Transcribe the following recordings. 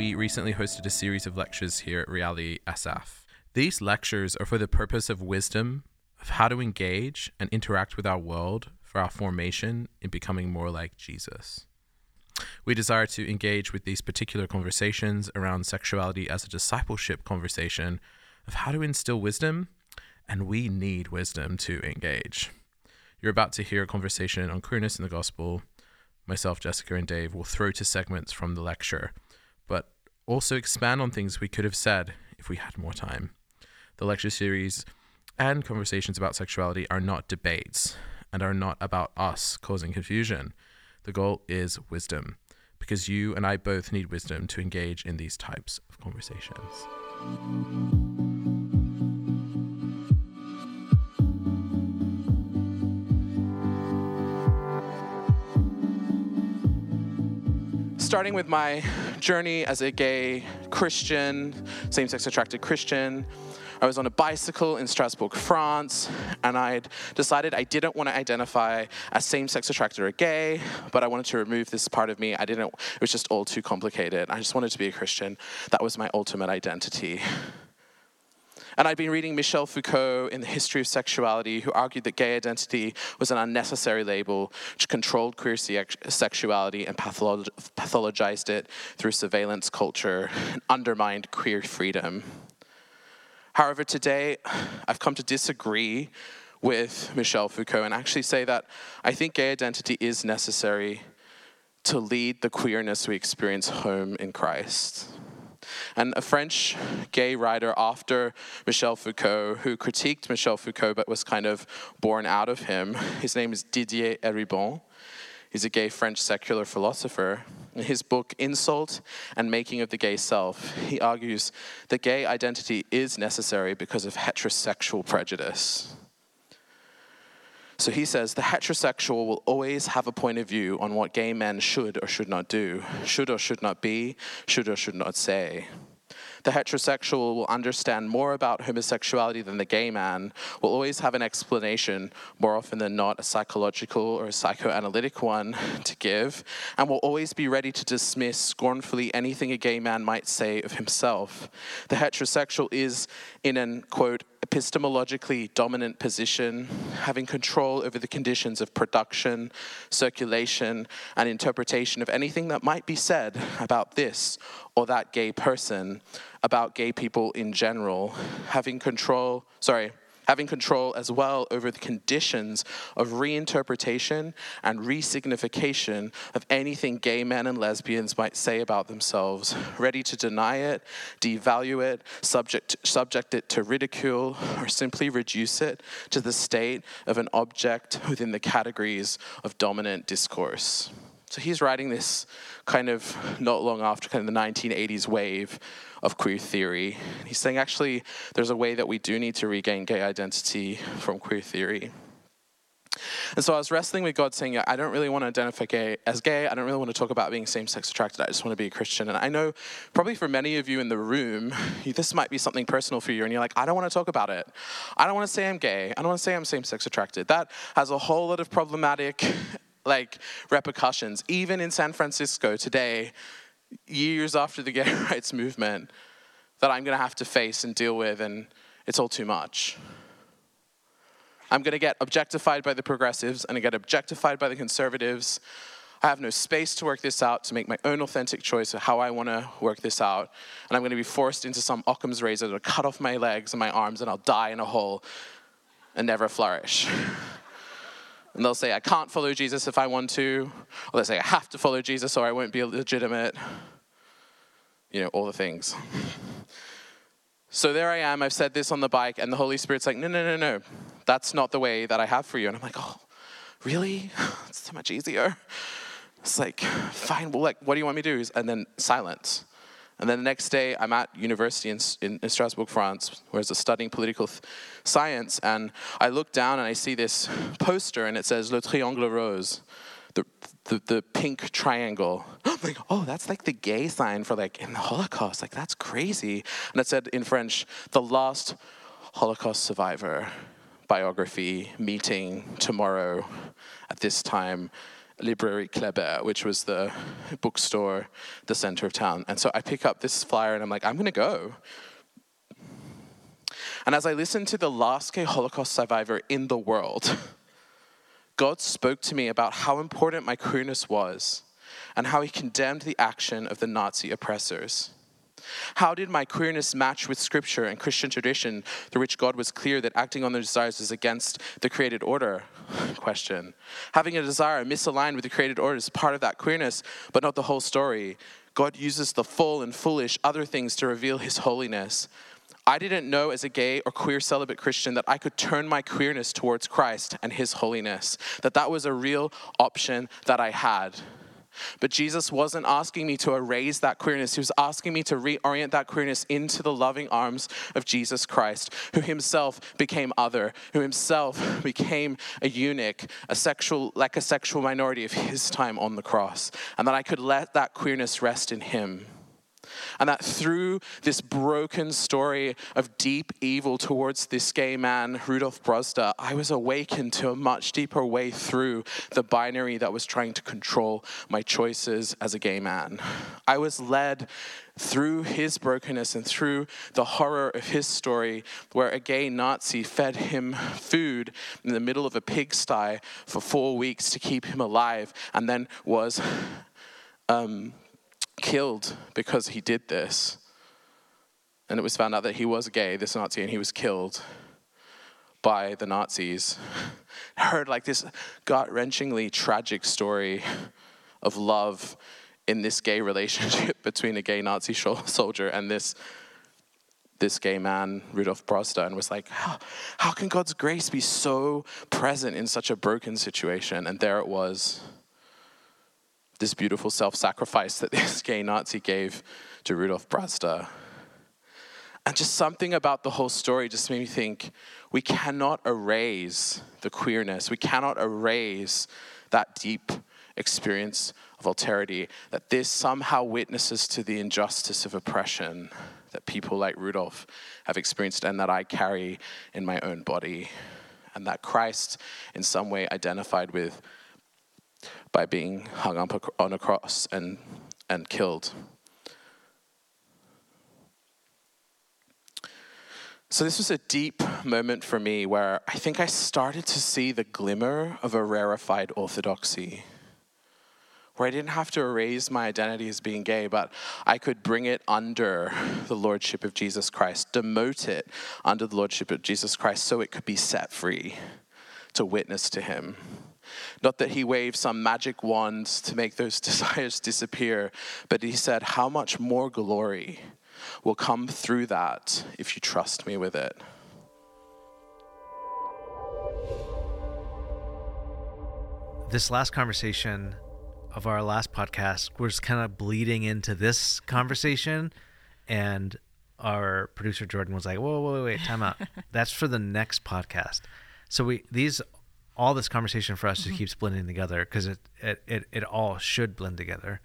we recently hosted a series of lectures here at Reality SF. These lectures are for the purpose of wisdom, of how to engage and interact with our world for our formation in becoming more like Jesus. We desire to engage with these particular conversations around sexuality as a discipleship conversation of how to instill wisdom, and we need wisdom to engage. You're about to hear a conversation on queerness in the gospel. Myself, Jessica, and Dave will throw to segments from the lecture, also expand on things we could have said if we had more time. The lecture series and conversations about sexuality are not debates and are not about us causing confusion. The goal is wisdom, because you and I both need wisdom to engage in these types of conversations. Starting with my journey as a gay Christian, same sex attracted Christian. I was on a bicycle in Strasbourg, France, and I'd decided I didn't want to identify as same sex attracted or gay, but I wanted to remove this part of me. I didn't, it was just all too complicated. I just wanted to be a Christian. That was my ultimate identity. And I'd been reading Michel Foucault in The History of Sexuality, who argued that gay identity was an unnecessary label which controlled queer sexuality and pathologized it through surveillance culture and undermined queer freedom. However, today I've come to disagree with Michel Foucault and actually say that I think gay identity is necessary to lead the queerness we experience home in Christ. And a French gay writer after Michel Foucault, who critiqued Michel Foucault but was kind of born out of him, his name is Didier Eribon. He's a gay French secular philosopher. In his book, Insult and Making of the Gay Self, he argues that gay identity is necessary because of heterosexual prejudice. So he says the heterosexual will always have a point of view on what gay men should or should not do, should or should not be, should or should not say. The heterosexual will understand more about homosexuality than the gay man, will always have an explanation, more often than not a psychological or a psychoanalytic one, to give, and will always be ready to dismiss scornfully anything a gay man might say of himself. The heterosexual is in an, quote, epistemologically dominant position, having control over the conditions of production, circulation, and interpretation of anything that might be said about this or that gay person, about gay people in general, having control, sorry, having control as well over the conditions of reinterpretation and resignification of anything gay men and lesbians might say about themselves, ready to deny it, devalue it, subject, subject it to ridicule, or simply reduce it to the state of an object within the categories of dominant discourse. So he's writing this kind of not long after kind of the 1980s wave of queer theory. He's saying actually there's a way that we do need to regain gay identity from queer theory. And so I was wrestling with God saying, I don't really want to identify gay as gay. I don't really want to talk about being same sex attracted. I just want to be a Christian. And I know probably for many of you in the room, this might be something personal for you. And you're like, I don't want to talk about it. I don't want to say I'm gay. I don't want to say I'm same sex attracted. That has a whole lot of problematic like repercussions. Even in San Francisco today, years after the gay rights movement that I'm going to have to face and deal with, and it's all too much. I'm going to get objectified by the progressives and I get objectified by the conservatives. I have no space to work this out, to make my own authentic choice of how I want to work this out. And I'm going to be forced into some Occam's razor that'll cut off my legs and my arms, and I'll die in a hole and never flourish. And they'll say, I can't follow Jesus if I want to. Or they'll say, I have to follow Jesus or I won't be legitimate. You know, all the things. So there I am. I've said this on the bike, and the Holy Spirit's like, no, no, no, no. That's not the way that I have for you. And I'm like, oh, really? It's so much easier. It's like, fine, well, like, what do you want me to do? And then silence. And then the next day, I'm at university in, in, in Strasbourg, France, where I was studying political th- science, and I look down and I see this poster, and it says Le Triangle Rose, the, the, the pink triangle. I'm like, oh, that's like the gay sign for like in the Holocaust. Like, that's crazy. And it said in French, the last Holocaust survivor biography meeting tomorrow at this time Librairie Kleber, which was the bookstore, the center of town. And so I pick up this flyer and I'm like, I'm going to go. And as I listened to the last gay Holocaust survivor in the world, God spoke to me about how important my queerness was and how he condemned the action of the Nazi oppressors. How did my queerness match with scripture and Christian tradition through which God was clear that acting on their desires is against the created order? Question. Having a desire misaligned with the created order is part of that queerness, but not the whole story. God uses the full and foolish other things to reveal his holiness. I didn't know as a gay or queer celibate Christian that I could turn my queerness towards Christ and his holiness, that that was a real option that I had. But Jesus wasn't asking me to erase that queerness. He was asking me to reorient that queerness into the loving arms of Jesus Christ, who himself became other, who himself became a eunuch, a sexual, like a sexual minority of his time on the cross, and that I could let that queerness rest in him. And that through this broken story of deep evil towards this gay man, Rudolf Brazda, I was awakened to a much deeper way through the binary that was trying to control my choices as a gay man. I was led through his brokenness and through the horror of his story, where a gay Nazi fed him food in the middle of a pigsty for four weeks to keep him alive, and then was um, killed because he did this. And it was found out that he was gay, this Nazi, and he was killed by the Nazis. Heard like this gut wrenchingly tragic story of love in this gay relationship between a gay Nazi soldier and this this gay man, Rudolf Brazda, and was like, how, how can God's grace be so present in such a broken situation? And there it was this beautiful self sacrifice that this gay Nazi gave to Rudolf Brazda. And just something about the whole story just made me think we cannot erase the queerness, we cannot erase that deep experience of alterity, that this somehow witnesses to the injustice of oppression that people like Rudolf have experienced and that I carry in my own body, and that Christ in some way identified with by being hung up on a cross and, and killed. So, this was a deep moment for me where I think I started to see the glimmer of a rarefied orthodoxy. Where I didn't have to erase my identity as being gay, but I could bring it under the Lordship of Jesus Christ, demote it under the Lordship of Jesus Christ so it could be set free to witness to Him. Not that he waved some magic wand to make those desires disappear, but he said, How much more glory will come through that if you trust me with it? This last conversation of our last podcast was kind of bleeding into this conversation, and our producer Jordan was like, "Whoa, whoa, wait, wait, time out. That's for the next podcast." So we these all this conversation for us mm-hmm. just keeps blending together because it, it, it, it, all should blend together.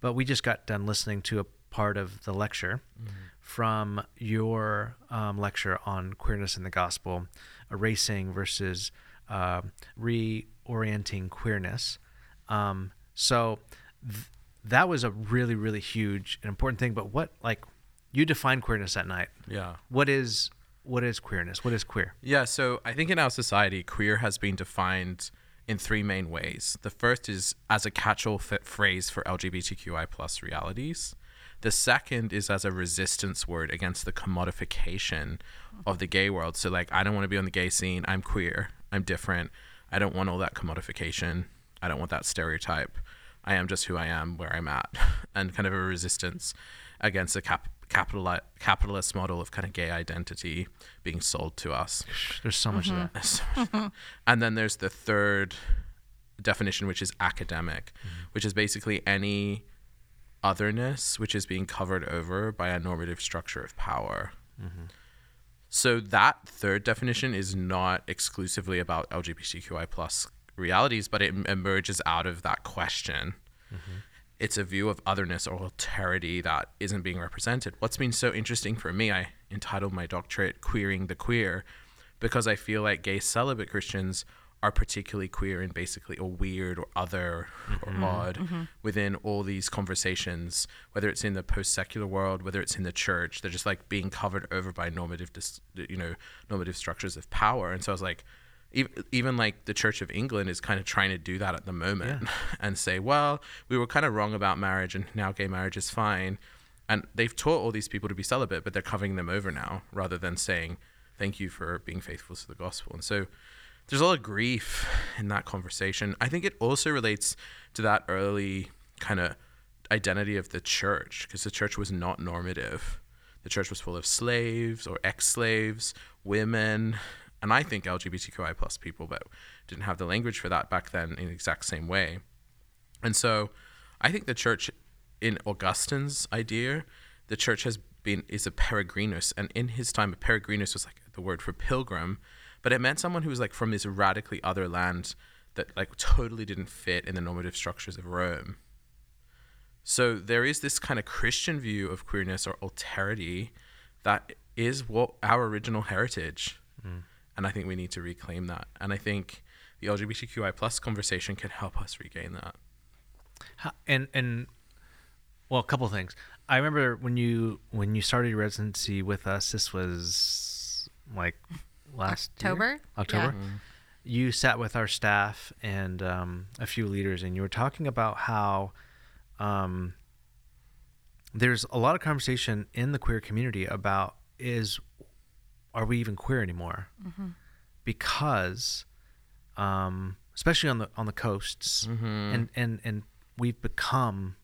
But we just got done listening to a part of the lecture mm-hmm. from your um, lecture on queerness in the gospel, erasing versus uh, reorienting queerness. Um, so th- that was a really, really huge and important thing. But what, like, you define queerness that night. Yeah. What is what is queerness? What is queer? Yeah, so I think in our society, queer has been defined in three main ways. The first is as a catch-all phrase for LGBTQI plus realities. The second is as a resistance word against the commodification of the gay world. So like, I don't want to be on the gay scene. I'm queer. I'm different. I don't want all that commodification. I don't want that stereotype. I am just who I am, where I'm at, and kind of a resistance against the cap- capital capitalist model of kind of gay identity being sold to us. There's so much mm-hmm. of that. and then there's the third definition, which is academic, mm-hmm. which is basically any otherness which is being covered over by a normative structure of power. Mm-hmm. So that third definition is not exclusively about LGBTQI plus realities, but it emerges out of that question. Mm-hmm it's a view of otherness or alterity that isn't being represented. What's been so interesting for me, I entitled my doctorate Queering the Queer, because I feel like gay celibate Christians are particularly queer and basically or weird or other Mm-hmm. or odd within all these conversations, whether it's in the post-secular world, whether it's in the church, they're just like being covered over by normative, dis- you know, normative structures of power. And so I was like, even, even like the Church of England is kind of trying to do that at the moment and say, well, we were kind of wrong about marriage and now gay marriage is fine. And they've taught all these people to be celibate, but they're covering them over now rather than saying, thank you for being faithful to the gospel. And so there's a lot of grief in that conversation. I think it also relates to that early kind of identity of the church because the church was not normative. The church was full of slaves or ex-slaves, women, and I think LGBTQI plus people, but didn't have the language for that back then in the exact same way. And so I think the church in Augustine's idea, the church has been is a peregrinus, and in his time a peregrinus was like the word for pilgrim, but it meant someone who was like from this radically other land that like totally didn't fit in the normative structures of Rome. So there is this kind of Christian view of queerness or alterity that is what our original heritage. Mm. And I think we need to reclaim that. And I think the LGBTQI plus conversation can help us regain that. How- and and well, a couple things. I remember when you when you started your residency with us. This was like last year? October? October. Yeah. You sat with our staff and um, a few leaders, and you were talking about how um, there's a lot of conversation in the queer community about is are we even queer anymore? Because um, especially on the on the coasts, and and and we've become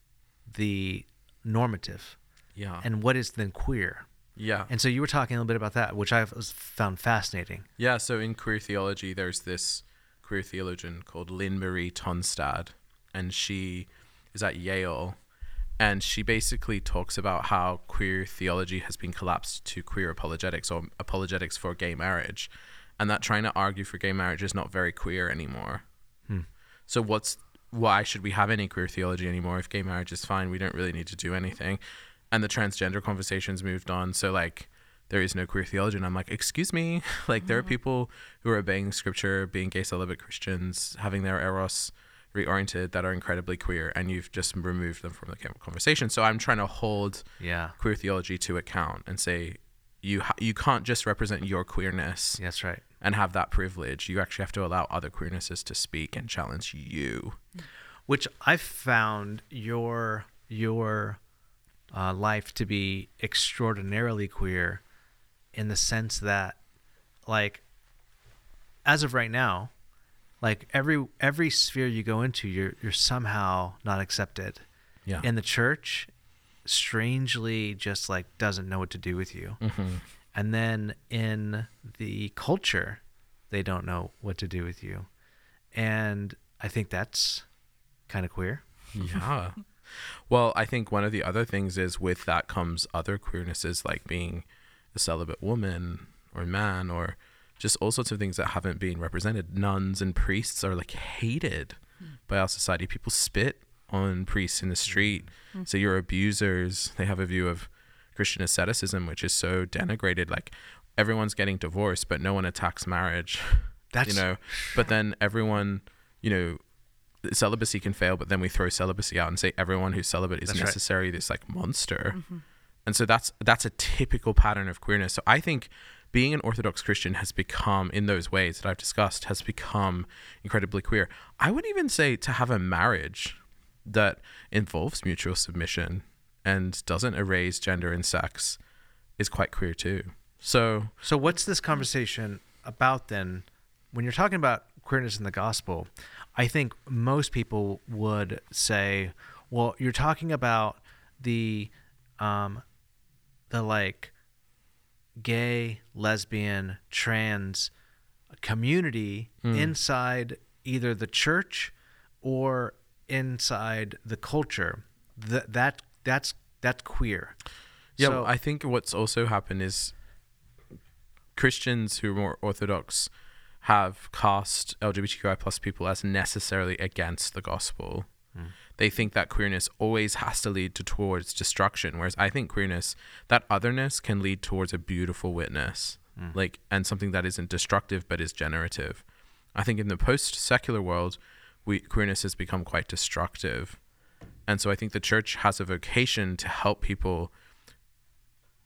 the normative. Yeah. And what is then queer? yeah. And so you were talking a little bit about that, which I found fascinating. Yeah, so in queer theology, there's this queer theologian called Linn Marie Tonstad, and she is at Yale, and she basically talks about how queer theology has been collapsed to queer apologetics or apologetics for gay marriage, and that trying to argue for gay marriage is not very queer anymore. Hmm. So what's why should we have any queer theology anymore if gay marriage is fine? We don't really need to do anything. And the transgender conversations moved on. So like there is no queer theology. And I'm like, excuse me. Like there are mm-hmm. people who are obeying scripture, being gay celibate Christians, having their eros reoriented that are incredibly queer, and you've just removed them from the conversation. So I'm trying to hold Yeah. queer theology to account and say you ha- you can't just represent your queerness That's right. and have that privilege. You actually have to allow other queernesses to speak and challenge you. Which I found your your uh, life to be extraordinarily queer, in the sense that, like, as of right now, like every every sphere you go into, you're you're somehow not accepted. Yeah. In the church, strangely, just like doesn't know what to do with you. Mm-hmm. And then in the culture, they don't know what to do with you. And I think that's kind of queer. yeah. Well, I think one of the other things is with that comes other queernesses like being a celibate woman or man or just all sorts of things that haven't been represented. Nuns and priests are like hated hmm. by our society. People spit on priests in the street. Hmm. So you're abusers. They have a view of Christian asceticism, which is so denigrated. Like everyone's getting divorced, but no one attacks marriage. That's- you know, but then everyone, you know, celibacy can fail, but then we throw celibacy out and say everyone who's celibate is That's right. this like monster. Mm-hmm. And so that's that's a typical pattern of queerness. So I think being an Orthodox Christian has become, in those ways that I've discussed, has become incredibly queer. I would even say to have a marriage that involves mutual submission and doesn't erase gender and sex is quite queer too. So So, what's this conversation about then? When you're talking about queerness in the gospel, I think most people would say, well, you're talking about the, um, the like gay, lesbian, trans community hmm. inside either the church or inside the culture. That that that's that's queer. Yeah, So- I think what's also happened is Christians who are more orthodox have cast LGBTQI plus people as necessarily against the gospel. Hmm. They think that queerness always has to lead to towards destruction, whereas I think queerness, that otherness, can lead towards a beautiful witness, mm. like and something that isn't destructive but is generative. I think in the post secular world, we, queerness has become quite destructive. And so I think the church has a vocation to help people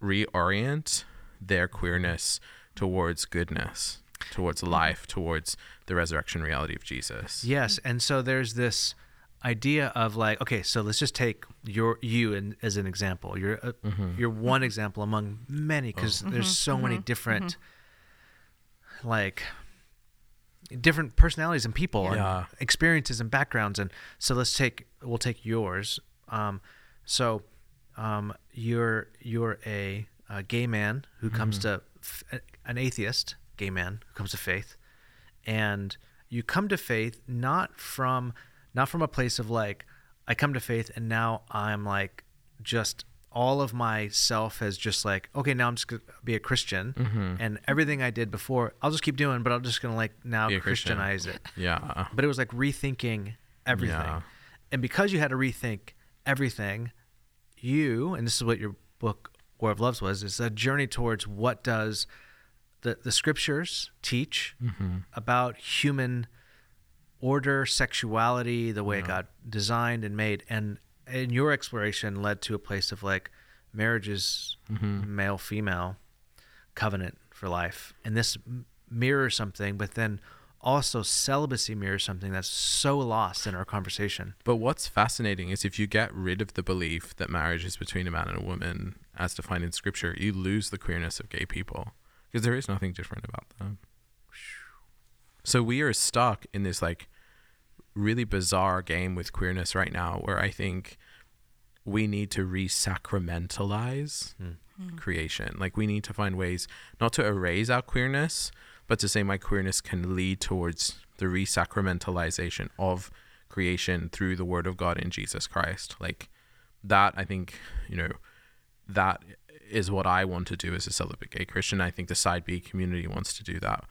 reorient their queerness towards goodness, towards life, towards the resurrection reality of Jesus. Yes, and so there's this idea of like, okay, so let's just take your you in, as an example. You're a, you're one example among many because oh. there's so mm-hmm. many mm-hmm. different like different personalities and people Yeah. and experiences and backgrounds. And so let's take we'll take yours. Um so um you're you're a, a gay man who comes to f- an atheist gay man who comes to faith. And you come to faith not from not from a place of like I come to faith and now I'm like just all of myself has just like okay now I'm just gonna be a Christian Mm-hmm. and everything I did before I'll just keep doing but I'm just gonna like now a Christian. Christianize it Yeah. but it was like rethinking everything Yeah. and because you had to rethink everything you and this is what your book war of loves was is a journey towards what does the, the scriptures teach Mm-hmm. about human order sexuality the way it got designed and made. And and your exploration led to a place of like marriage is Mm-hmm. male female covenant for life. And this m- mirrors something but then also celibacy mirrors something that's so lost in our conversation. But what's fascinating is if you get rid of the belief that marriage is between a man and a woman, as defined in scripture, you lose the queerness of gay people because there is nothing different about them. So we are stuck in this like really bizarre game with queerness right now where I think we need to re sacramentalize hmm. hmm. creation. Like we need to find ways not to erase our queerness, but to say my queerness can lead towards the resacramentalization of creation through the word of God in Jesus Christ. Like that, I think, you know, that is what I want to do as a celibate gay Christian. I think the side B community wants to do that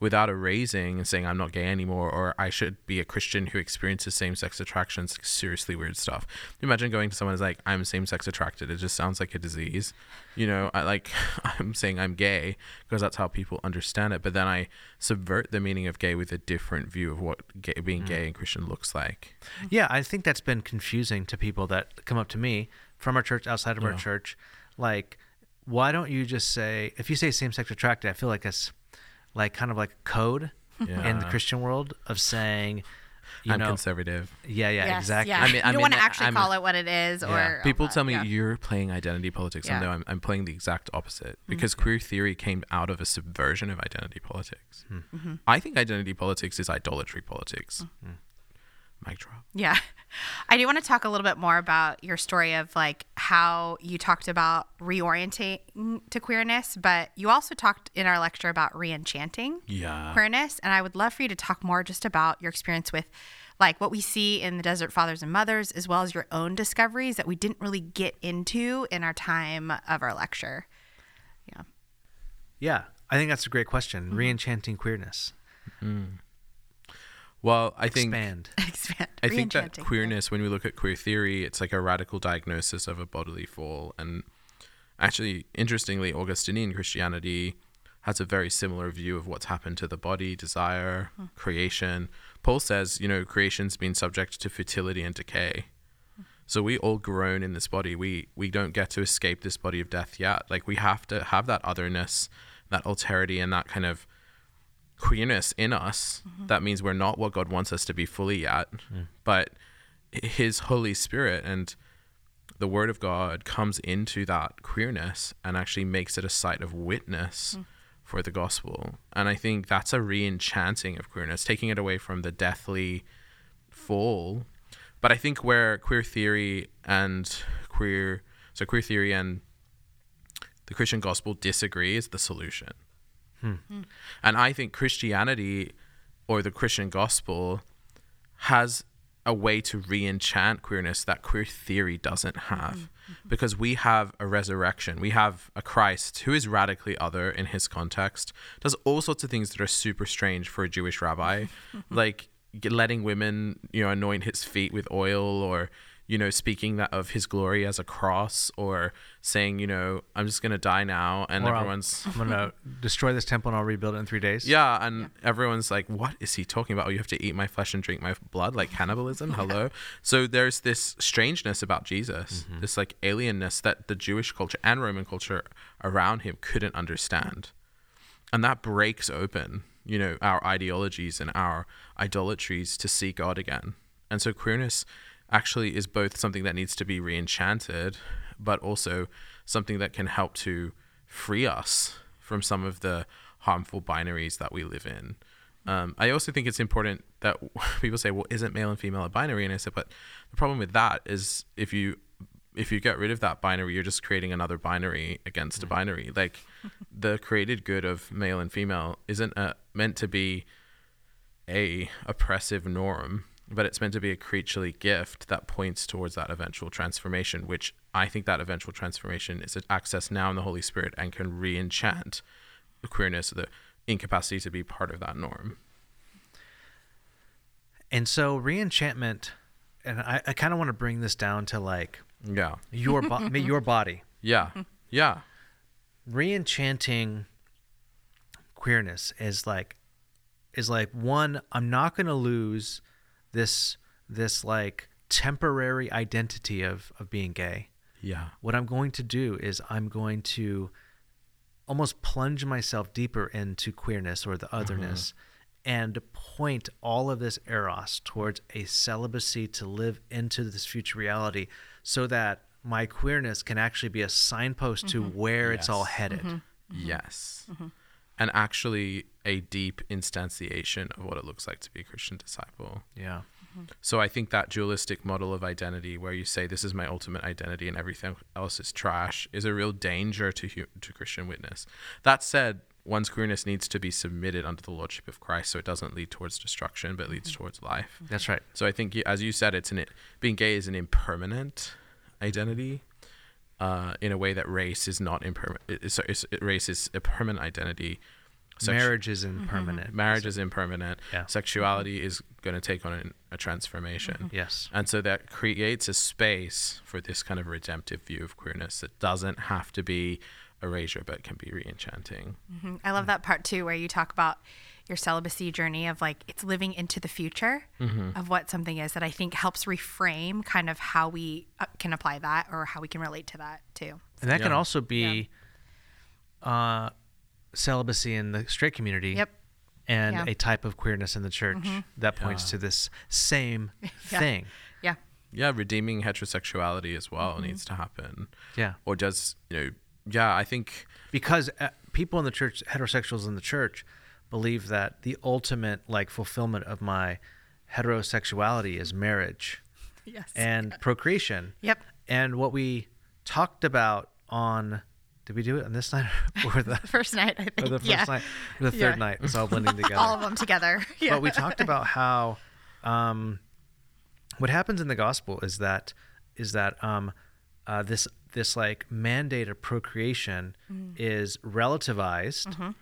without erasing and saying I'm not gay anymore or I should be a Christian who experiences same sex attractions. Seriously weird stuff. Imagine going to someone who's like, I'm same sex attracted. It just sounds like a disease. You know, I like I'm saying I'm gay because that's how people understand it. But then I subvert the meaning of gay with a different view of what gay, being gay mm. and Christian looks like. Yeah, I think that's been confusing to people that come up to me from our church, outside of our church. Like, why don't you just say, if you say same sex attracted, I feel like it's like kind of like a code in the Christian world of saying, you I'm know, conservative. yeah, yeah, Yes, exactly. Yeah. I mean- you I don't want to actually I'm- call it what it is, or Yeah. all People that, tell me yeah. you're playing identity politics. And no, I'm, I'm playing the exact opposite Hmm. because queer theory came out of a subversion of identity politics. Hmm. Mm-hmm. I think identity politics is idolatry politics. Hmm. Mic drop. Yeah. I do want to talk a little bit more about your story of like how you talked about reorienting to queerness, but you also talked in our lecture about reenchanting Yeah. queerness. And I would love for you to talk more just about your experience with like what we see in the Desert Fathers and Mothers, as well as your own discoveries that we didn't really get into in our time of our lecture. Yeah. yeah, I think that's a great question. Mm-hmm. Re-enchanting queerness. Well, I think Expand. I think that Reenchanting, queerness, when we look at queer theory, it's like a radical diagnosis of a bodily fall. And actually, interestingly, Augustinian Christianity has a very similar view of what's happened to the body, desire, hmm. creation. Paul says, you know, creation's been subject to fertility and decay. Hmm. So we all groan in this body. We we don't get to escape this body of death yet. Like we have to have that otherness, that alterity, and that kind of queerness in us. Mm-hmm. That means we're not what God wants us to be fully yet. Mm. But His Holy Spirit and the Word of God comes into that queerness and actually makes it a site of witness mm. for the gospel. And I think that's a re-enchanting of queerness, taking it away from the deathly fall. But I think where queer theory and queer so queer theory and the Christian gospel disagree is the solution. Hmm. Hmm. And I think Christianity or the Christian gospel has a way to re enchant queerness that queer theory doesn't have. Hmm. Mm-hmm. Because we have a resurrection, we have a Christ who is radically other in his context, does all sorts of things that are super strange for a Jewish rabbi, like letting women, you know, anoint his feet with oil or you know, speaking that of his glory as a cross or saying, you know, I'm just going to die now. And Or everyone's, I'm gonna destroy this temple and I'll rebuild it in three days. yeah. And everyone's like, what is he talking about? Oh, you have to eat my flesh and drink my blood, like cannibalism? Hello. So there's this strangeness about Jesus, mm-hmm. this like alienness that the Jewish culture and Roman culture around him couldn't understand. And that breaks open, you know, our ideologies and our idolatries to see God again. And so queerness actually is both something that needs to be re-enchanted, but also something that can help to free us from some of the harmful binaries that we live in. Um, I also think it's important that people say, "Well, isn't male and female a binary?" And I said, "But the problem with that is if you if you get rid of that binary, you're just creating another binary against a binary. Like the created good of male and female isn't uh meant to be a oppressive norm, but it's meant to be a creaturely gift that points towards that eventual transformation, which I think that eventual transformation is accessed now in the Holy Spirit and can re-enchant the queerness, the incapacity to be part of that norm. And so reenchantment, and I, I kind of want to bring this down to like Yeah. your bo- your body. Yeah. Yeah. Reenchanting queerness is like is like one. I'm not going to lose this this like temporary identity of of being gay. Yeah. What I'm going to do is I'm going to almost plunge myself deeper into queerness or the mm-hmm. otherness and point all of this eros towards a celibacy to live into this future reality so that my queerness can actually be a signpost to mm-hmm. where it's all Yes. headed. Mm-hmm. Yes. And actually a deep instantiation of what it looks like to be a Christian disciple. Yeah. So I think that dualistic model of identity, where you say this is my ultimate identity and everything else is trash, is a real danger to hu- to Christian witness. That said, one's queerness needs to be submitted under the lordship of Christ, so it doesn't lead towards destruction, but leads mm-hmm. towards life. That's right. So I think, as you said, it's an being gay is an impermanent identity, uh, in a way that race is not impermanent. So race is a permanent identity. Sexu- Marriage is impermanent. marriage is impermanent. Yeah. Sexuality is going to take on an, a transformation. Yes. And so that creates a space for this kind of redemptive view of queerness that doesn't have to be erasure, but can be re-enchanting. Mhm. I love that part too, where you talk about your celibacy journey of like it's living into the future of what something is that I think helps reframe kind of how we uh, can apply that or how we can relate to that too. And that can also be uh, celibacy in the straight community. Yep. And Yeah. a type of queerness in the church that points Yeah. to this same Yeah. thing. Yeah. Yeah, redeeming heterosexuality as well needs to happen. Yeah. Or does, you know, yeah, I think Because uh, people in the church, heterosexuals in the church, believe that the ultimate like fulfillment of my heterosexuality is marriage Yes. and procreation. Yep. And what we talked about on did we do it on this night or the First night, I think. or the first yeah. night or the third Yeah. night? It's all blending together. All of them together. Yeah. but we talked about how um, what happens in the gospel is that is that um, uh, this this like mandate of procreation is relativized,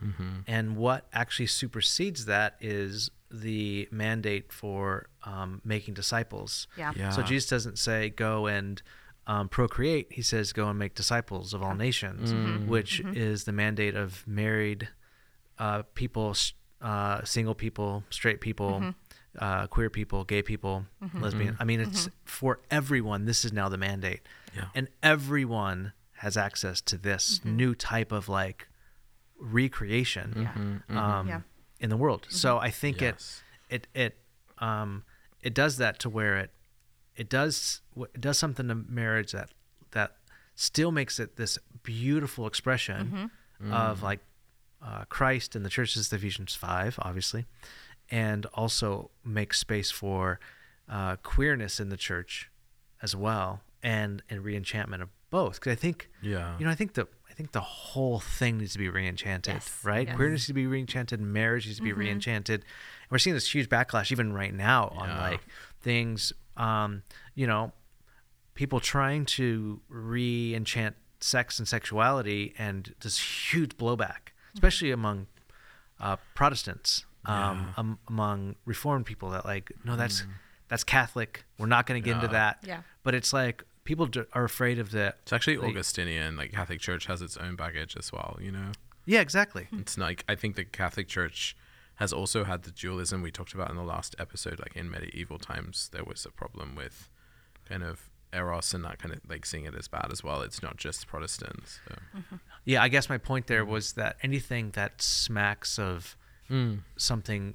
and what actually supersedes that is the mandate for um, making disciples. Yeah. Yeah. So Jesus doesn't say go and um, procreate. He says go and make disciples of all nations, which is the mandate of married uh, people, uh, single people, straight people, uh, queer people, gay people, mm-hmm. lesbian. Mm-hmm. I mean, it's mm-hmm. for everyone. This is now the mandate, Yeah. and everyone has access to this new type of like recreation um, Yeah. in the world. So I think Yes. it it it um, it does that to where it it does it does something to marriage that that still makes it this beautiful expression of mm. like uh, Christ and the churches, the Ephesians five, obviously, and also make space for uh, queerness in the church as well, and and reenchantment of both. Because I think Yeah. you know I think the I think the whole thing needs to be reenchanted, Yes, right? yes. Queerness needs to be reenchanted, marriage needs to be reenchanted. And we're seeing this huge backlash even right now on like things, um, you know, people trying to re-enchant sex and sexuality, and this huge blowback, especially among uh, Protestants, um, am- among Reformed people that like, no, that's mm. that's Catholic. We're not going to get into that. Yeah. But it's like people d- are afraid of that. It's actually Like- Augustinian. Like Catholic Church has its own baggage as well. You know, Yeah, exactly. Hmm. it's like I think the Catholic Church has also had the dualism we talked about in the last episode. Like in medieval times, there was a problem with kind of eros and that kind of like seeing it as bad as well. It's not just Protestants. So. Mm-hmm. Yeah, I guess my point there was that anything that smacks of something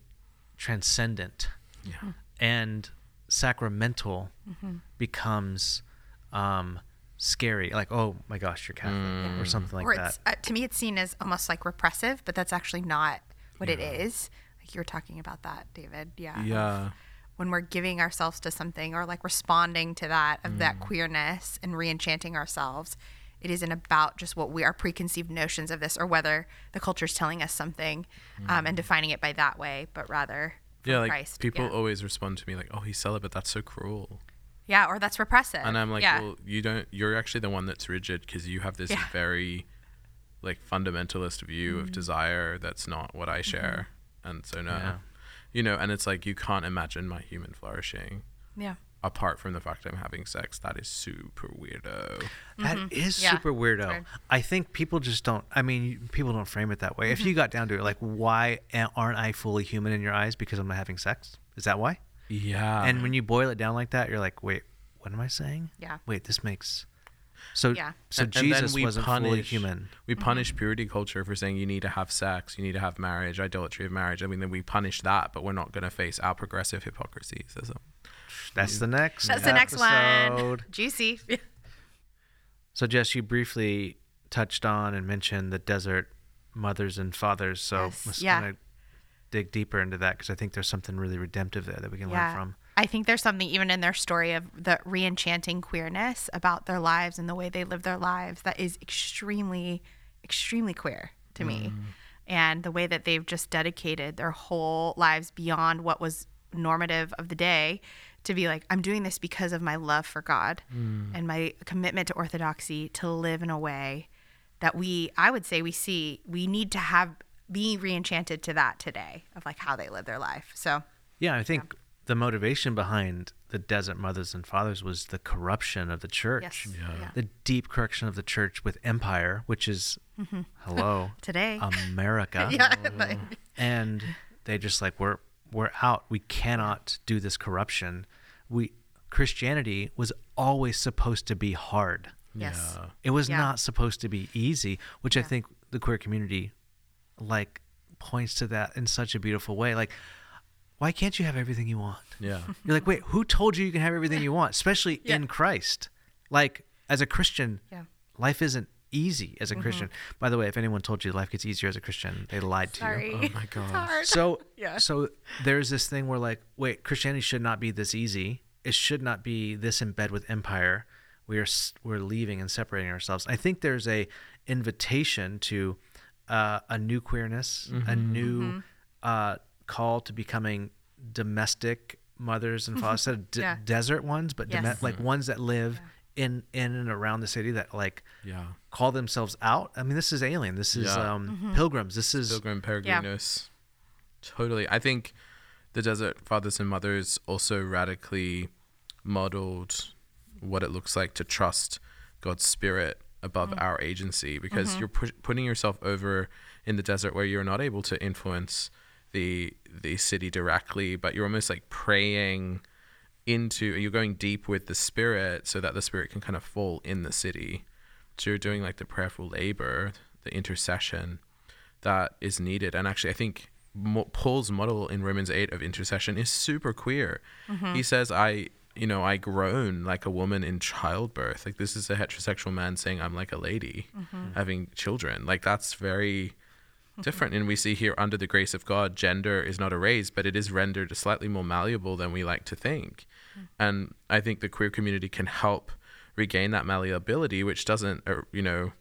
transcendent Yeah. and sacramental becomes um, scary. Like, oh my gosh, you're Catholic, or something like or that. uh, to me it's seen as almost like repressive but that's actually not what it is like you were talking about that david yeah Yeah. when we're giving ourselves to something or like responding to that of Mm. that queerness and re-enchanting ourselves it isn't about just what we our preconceived notions of this or whether the culture is telling us something um, and defining it by that way but rather Yeah, like Christ. people yeah. always respond to me like, "Oh, he's celibate. That's so cruel." yeah or that's repressive And I'm like, yeah. well, you don't. You're actually the one that's rigid because you have this Yeah. very, like, fundamentalist view Mm-hmm. of desire that's not what I share, and so no, Yeah. you know, and it's like you can't imagine my human flourishing yeah apart from the fact I'm having sex. That is super weirdo. That is Mm-hmm. Yeah, super weirdo. weird. I think people just don't. I mean, people don't frame it that way. Mm-hmm. If you got down to it, like, why aren't I fully human in your eyes because I'm not having sex? Is that why? Yeah, and when you boil it down like that, you're like, wait, what am I saying? Yeah. Wait, this makes. So Yeah. so And- and Jesus we wasn't fully human. We Mm-hmm. punish purity culture for saying you need to have sex, you need to have marriage, idolatry of marriage. I mean, then we punish that, but we're not going to face our progressive hypocrisies. As a, That's the next. One. That's the next one episode. juicy So Jess, you briefly touched on and mentioned the desert mothers and fathers. So Yes, let's yeah. kind of dig deeper into that because I think there's something really redemptive there that we can learn from. I think there's something even in their story of the re-enchanting queerness about their lives and the way they live their lives that is extremely, extremely queer to me. Mm. And the way that they've just dedicated their whole lives beyond what was normative of the day to be like, I'm doing this because of my love for God mm. and my commitment to orthodoxy to live in a way that we, I would say, we see, we need to have be re-enchanted to that today of like how they live their life. So, Yeah, I think the motivation behind the desert mothers and fathers was the corruption of the church. yes. Yeah. yeah. The deep corruption of the church with empire, which is mm-hmm. hello Today. America. yeah. like- and they just like we're we're out. We cannot do this corruption. We Christianity was always supposed to be hard. yes. Yeah. It was Yeah. not supposed to be easy, which I think the queer community like points to that in such a beautiful way. Like, why can't you have everything you want? Yeah. You're like, wait, who told you you can have everything you want, especially Yeah. in Christ? Like, as a Christian, Yeah. life isn't easy as a mm-hmm. Christian. By the way, if anyone told you life gets easier as a Christian, they lied to you. Oh my It's gosh. So, Yeah. so there's this thing where like, wait, Christianity should not be this easy. It should not be this in bed with empire. We are we're leaving and separating ourselves. I think there's a invitation to uh, a new queerness, a mm-hmm. new mm-hmm. uh, call to becoming domestic mothers and fathers, instead of de- Yeah. desert ones, but dome- Yes. like ones that live in in and around the city that like Yeah. call themselves out. I mean, this is alien. This is Yeah. um, mm-hmm. pilgrims. This is Pilgrim Peregrinus. Totally. I think the Desert Fathers and Mothers also radically modeled what it looks like to trust God's Spirit above mm-hmm. our agency because mm-hmm. you're pu- putting yourself over in the desert where you're not able to influence the the city directly, but you're almost like praying into you're going deep with the spirit so that the spirit can kind of fall in the city. So you're doing like the prayerful labor the intercession that is needed. And actually i think paul's model in romans 8 of intercession is super queer. Mm-hmm. He says i you know i groan like a woman in childbirth. Like this is a heterosexual man saying i'm like a lady mm-hmm. having children. Like that's very different. And we see here, under the grace of God, gender is not erased, but it is rendered slightly more malleable than we like to think. And I think the queer community can help regain that malleability, which doesn't, uh, you know,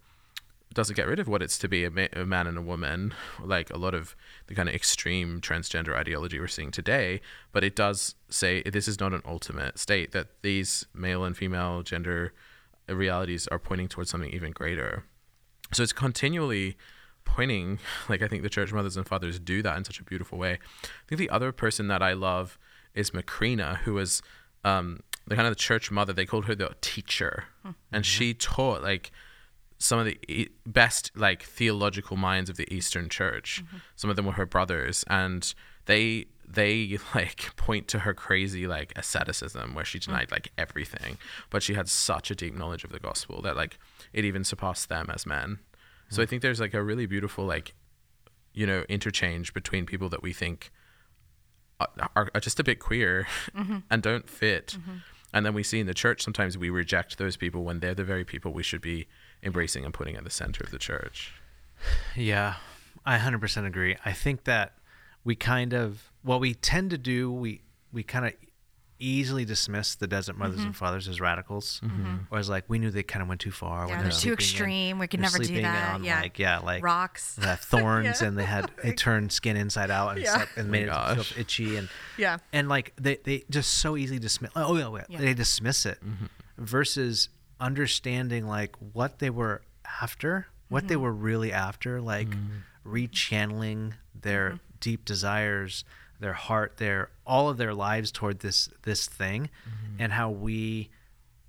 doesn't get rid of what it's to be a, ma- a man and a woman, like a lot of the kind of extreme transgender ideology we're seeing today. But it does say this is not an ultimate state, that these male and female gender realities are pointing towards something even greater. So it's continually pointing, like I think the church mothers and fathers do that in such a beautiful way. I think the other person that I love is Macrina, who was um, the kind of the church mother. They called her the teacher, hmm. and she mm-hmm. taught like some of the e- best like theological minds of the Eastern Church. Mm-hmm. Some of them were her brothers, and they they like point to her crazy like asceticism where she hmm. denied like everything, but she had such a deep knowledge of the gospel that like it even surpassed them as men. So I think there's like a really beautiful like you know interchange between people that we think are, are, are just a bit queer mm-hmm. and don't fit. Mm-hmm. And then we see in the church sometimes we reject those people when they're the very people we should be embracing and putting at the center of the church. Yeah, I 100% agree. I think that we kind of what we tend to do, we we kind of easily dismiss the desert mothers mm-hmm. and fathers as radicals, mm-hmm. or as like we knew they kind of went too far. Yeah, they're they're too sleeping in- extreme. We could never do that. On Yeah. like yeah, like Rocks. they have thorns Yeah. and they had they turned skin inside out and, Yeah. slept, and oh made it feel itchy and Yeah. and like they, they just so easily dismiss oh yeah, yeah, Yeah. they dismiss it mm-hmm. versus understanding like what they were after what they were really after like rechanneling their deep desires their heart their all of their lives toward this this thing mm-hmm. and how we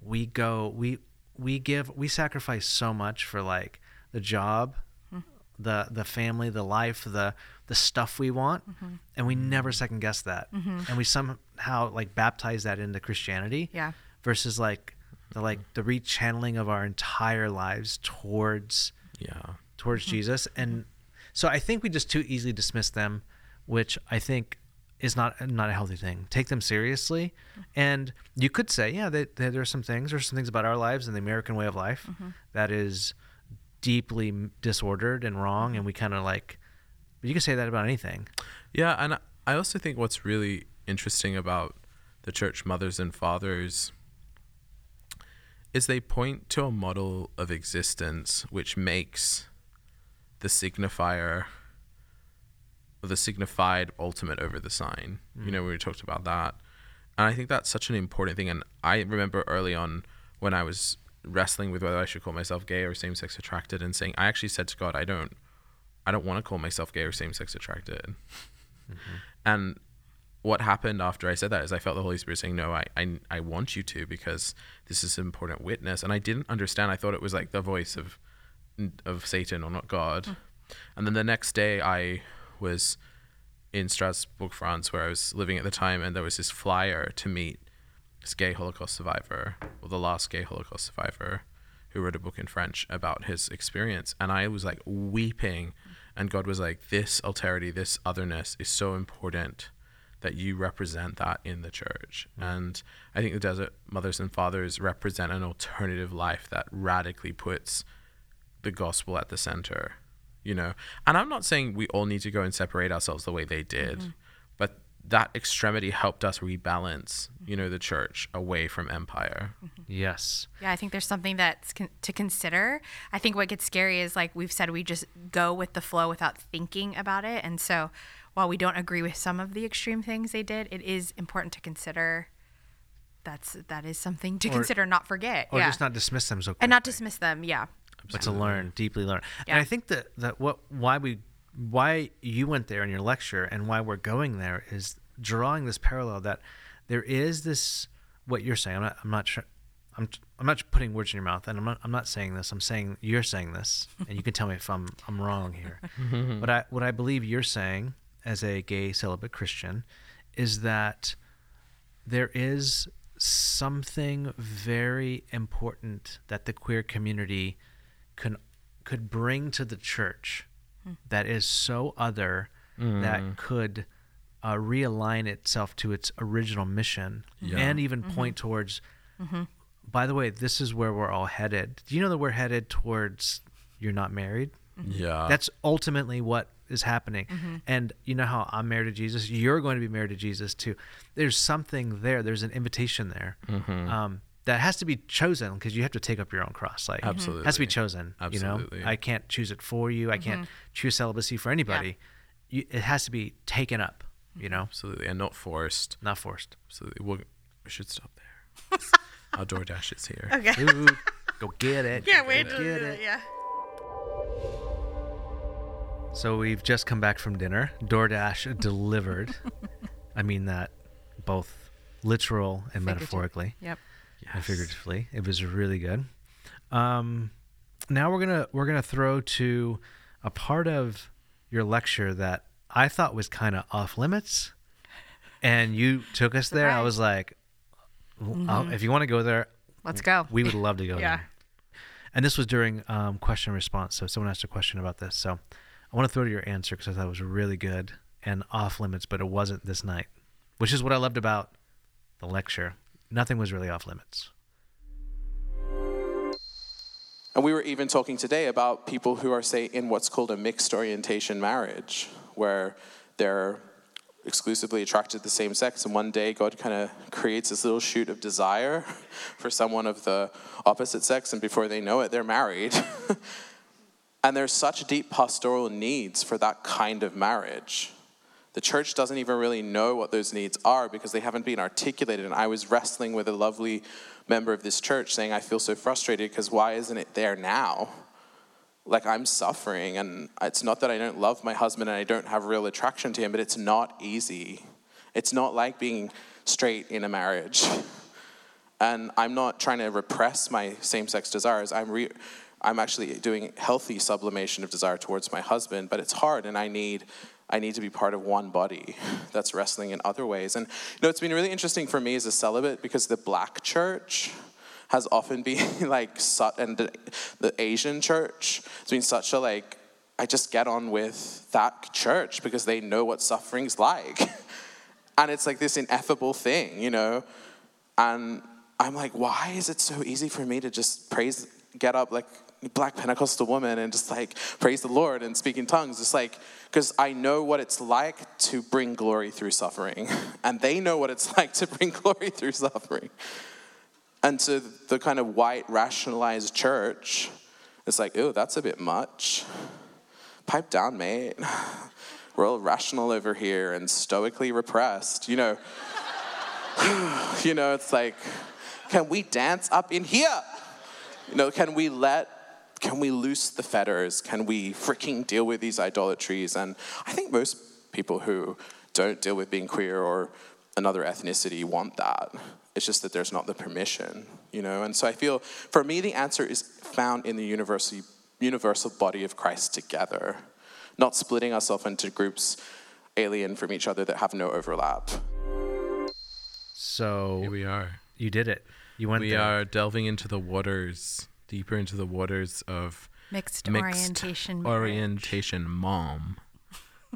we go we we give we sacrifice so much for like the job hmm. the the family the life the the stuff we want mm-hmm. and we never second guess that. Mm-hmm. And we somehow like baptize that into christianity Yeah. versus like the like the rechanneling of our entire lives towards Yeah. towards Jesus. And so I think we just too easily dismiss them, which I think is not not a healthy thing. Take them seriously, and you could say, yeah, they, they, there are some things, there's some things about our lives and the American way of life mm-hmm. that is deeply disordered and wrong, and mm-hmm. we kind of like. But you can say that about anything. Yeah, and I- I also think what's really interesting about the church mothers and fathers is they point to a model of existence which makes the signifier or the signified ultimate over the sign. You know, mm. we talked about that. And I think that's such an important thing. And I remember early on when I was wrestling with whether I should call myself gay or same sex attracted and saying I actually said to God, I don't I don't want to call myself gay or same sex attracted. Mm-hmm. And what happened after I said that is I felt the Holy Spirit saying, No, I, I, I want you to because this is an important witness. And I didn't understand. I thought it was like the voice of of Satan or not God. Mm. And then the next day I was in Strasbourg, France, where I was living at the time, and there was this flyer to meet this gay Holocaust survivor, or the last gay Holocaust survivor, who wrote a book in French about his experience. And I was like weeping, and God was like, This alterity, this otherness is so important that you represent that in the church. Mm. And I think the Desert Mothers and Fathers represent an alternative life that radically puts the gospel at the center, you know. And I'm not saying we all need to go and separate ourselves the way they did, mm-hmm. but that extremity helped us rebalance, you know, the church away from empire. Mm-hmm. Yes. Yeah, I think there's something that's con- to consider. I think what gets scary is like we've said, we just go with the flow without thinking about it. And so while we don't agree with some of the extreme things they did, it is important to consider. That's that is something to Or- consider, not forget. Or yeah, just not dismiss them so quickly. and not dismiss them. Yeah, but to learn deeply learn. Yeah. and i think that that what why we why you went there in your lecture and why we're going there is drawing this parallel that there is this what you're saying i'm not i'm not sure I'm, I'm not putting words in your mouth and I'm not, I'm not saying this I'm saying you're saying this and you can tell me if I'm I'm wrong here. Mm-hmm. But I what I believe you're saying as a gay celibate Christian is that there is something very important that the queer community can could bring to the church hmm. that is so other that mm. could uh, realign itself to its original mission Yeah. and even mm-hmm. point towards mm-hmm. by the way this is where we're all headed do you know that we're headed towards you're not married mm-hmm. Yeah. that's ultimately what is happening. And you know how I'm married to Jesus? You're going to be married to Jesus too. There's something there. There's an invitation there um, that has to be chosen because you have to take up your own cross. Like, it has to be Absolutely. chosen. You Absolutely. know, I can't choose it for you. I can't mm-hmm. choose celibacy for anybody. You, it has to be taken up. You know, Absolutely. And not forced. not forced. Absolutely. We'll, we should stop there. Our DoorDash is here. Ooh, go get it. yeah, Go wait, to get it. yeah. So we've just come back from dinner. DoorDash delivered. I mean that both literal and Figurative. metaphorically Yep. And figuratively. It was really good. Um, now we're gonna we're gonna throw to a part of your lecture that I thought was kind of off limits, and you took us there. I was like, I'll- if you want to go there, Let's go. we would love to go Yeah. there. And this was during um, question and response. So someone asked a question about this. So I want to throw to your answer because I thought it was really good and off limits, but it wasn't this night, which is what I loved about the lecture. Nothing was really off limits. And we were even talking today about people who are, say, in what's called a mixed orientation marriage, where they're exclusively attracted to the same sex, and one day God kind of creates this little shoot of desire for someone of the opposite sex, and before they know it, they're married. and there's such deep pastoral needs for that kind of marriage. The church doesn't even really know what those needs are because they haven't been articulated. And I was wrestling with a lovely member of this church saying, I feel so frustrated because why isn't it there now? Like I'm suffering, and it's not that I don't love my husband and I don't have real attraction to him, but it's not easy. It's not like being straight in a marriage. And I'm not trying to repress my same sex desires. I'm, re- I'm actually doing healthy sublimation of desire towards my husband, but it's hard, and I need. I need to be part of one body that's wrestling in other ways. And you know, it's been really interesting for me as a celibate because the black church has often been like, and the, the Asian church has been such a like, I just get on with that church because they know what suffering's like. and it's like this ineffable thing, you know? And I'm like, why is it so easy for me to just praise, get up like black Pentecostal woman and just like praise the Lord and speak in tongues? It's like, because I know what it's like to bring glory through suffering. And they know what it's like to bring glory through suffering. And to the kind of white rationalized church, it's like, oh, that's a bit much. Pipe down, mate. We're all rational over here and stoically repressed. You know, you know, it's like, can we dance up in here? You know, can we let, can we loose the fetters? Can we freaking deal with these idolatries? And I think most people who don't deal with being queer or another ethnicity want that. It's just that there's not the permission, you know? And so I feel, for me, the answer is found in the universal, universal body of Christ together, not splitting ourselves into groups alien from each other that have no overlap. So Here we are. you did it. You went We there. are delving into the waters, deeper into the waters of Mixed, mixed orientation. marriage. mom.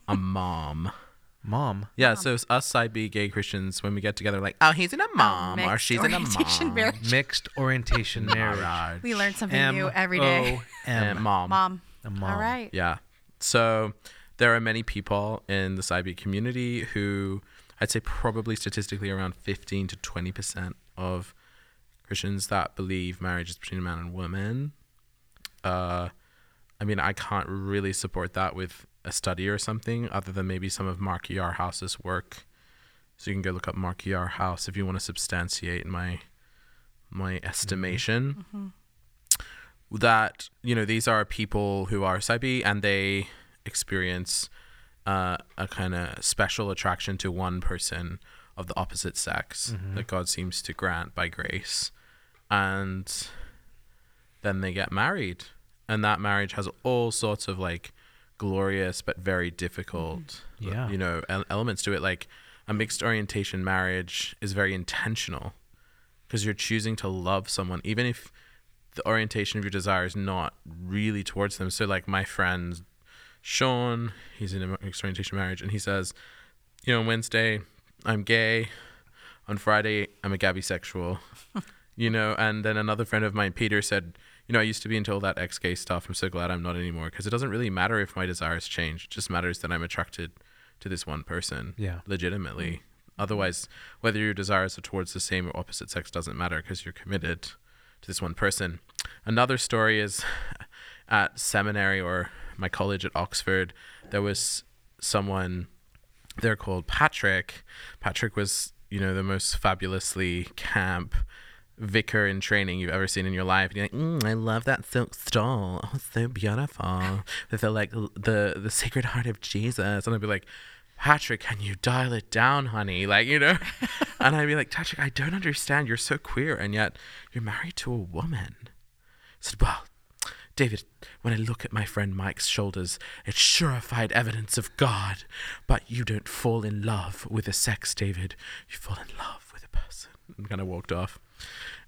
A mom. mom. Yeah, so it's us side B gay Christians when we get together, like, oh, he's in a mom or she's in a mom. marriage. Mixed orientation marriage. Marriage. We learn something M new every day. And M. mom. Mom. A mom. All right. Yeah. So there are many people in the side B community who I'd say probably statistically around 15 to 20% of Christians that believe marriage is between a man and woman. Uh, I mean, I can't really support that with a study or something other than maybe some of Mark Yarhouse's work. So you can go look up Mark Yarhouse if you want to substantiate my my estimation that you know these are people who are side B and they experience uh, a kind of special attraction to one person of the opposite sex that God seems to grant by grace, and then they get married, and that marriage has all sorts of like glorious but very difficult, mm-hmm. Yeah. you know, elements to it. Like a mixed orientation marriage is very intentional because you're choosing to love someone, even if the orientation of your desire is not really towards them. So, like my friend Sean, he's in a mixed orientation marriage, and he says, you know, on Wednesday I'm gay, on Friday I'm a gabby-sexual, you know. And then another friend of mine, Peter, said, you know, I used to be into all that ex-gay stuff. I'm so glad I'm not anymore because it doesn't really matter if my desires change. It just matters that I'm attracted to this one person, Yeah. legitimately. Otherwise, whether your desires are towards the same or opposite sex doesn't matter because you're committed to this one person. Another story is at seminary or my college at Oxford, there was someone there called Patrick. Patrick was, you know, the most fabulously camp vicar in training you've ever seen in your life. And you're like, mm, I love that silk stole. Oh, it's so beautiful. With the like the the Sacred Heart of Jesus. And I'd be like, Patrick, can you dial it down, honey? Like, you know? and I'd be like, Patrick, I don't understand. You're so queer, and yet you're married to a woman. I said, Well, David, when I look at my friend Mike's shoulders, it's surefied evidence of God. But you don't fall in love with the sex, David. You fall in love with a person. And kind of walked off.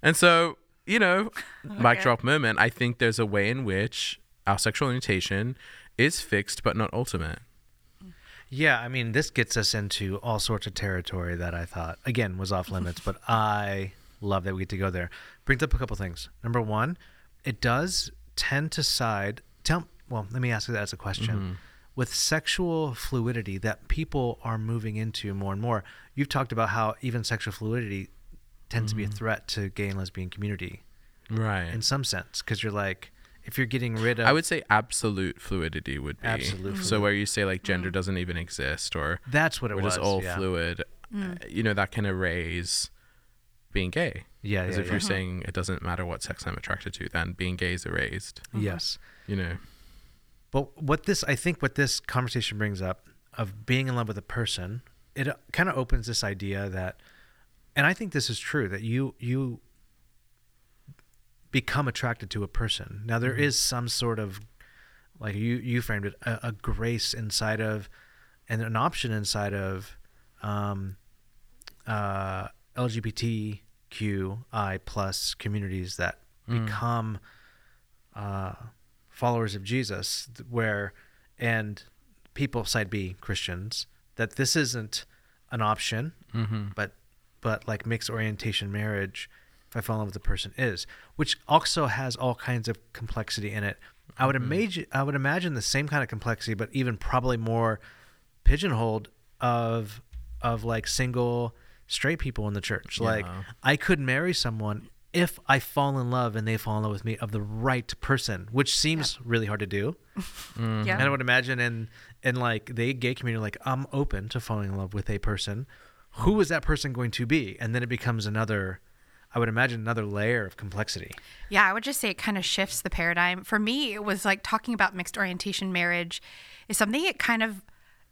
And so, you know, mic drop moment, I think there's a way in which our sexual orientation is fixed but not ultimate. Yeah, I mean, this gets us into all sorts of territory that I thought, again, was off limits, but I love that we get to go there. Brings up a couple things. Number one, it does tend to side. Tell, well, let me ask you that as a question. Mm-hmm. With sexual fluidity that people are moving into more and more, you've talked about how even sexual fluidity tends to be a mm-hmm. threat to gay and lesbian community Right. in some sense, because you're like, if you're getting rid of, I would say absolute fluidity would be. Absolute So where you say like gender mm. doesn't even exist or that's what it we're was. just all yeah. fluid, mm. uh, you know, that can erase being gay. Yeah, As yeah, if yeah. you're uh-huh. saying it doesn't matter what sex I'm attracted to, then being gay is erased. Uh-huh. Yes. You know. But what this, I think, what this conversation brings up of being in love with a person, it uh, kind of opens this idea that, and I think this is true that you you become attracted to a person. Now there is some sort of, like you you framed it, a, a grace inside of, and an option inside of, um, uh, LGBTQI plus communities that become uh, followers of Jesus, where and people side B Christians that this isn't an option, but but like mixed orientation marriage, if I fall in love with the person, is which also has all kinds of complexity in it. I would mm-hmm. imagine I would imagine the same kind of complexity, but even probably more pigeonholed of of like single straight people in the church. Like I could marry someone if I fall in love and they fall in love with me of the right person, which seems really hard to do. Mm-hmm. Yeah. And I would imagine in in like the gay community, like I'm open to falling in love with a person. Who is that person going to be? And then it becomes another. I would imagine another layer of complexity. Yeah, I would just say it kind of shifts the paradigm. For me, it was like talking about mixed orientation marriage is something it kind of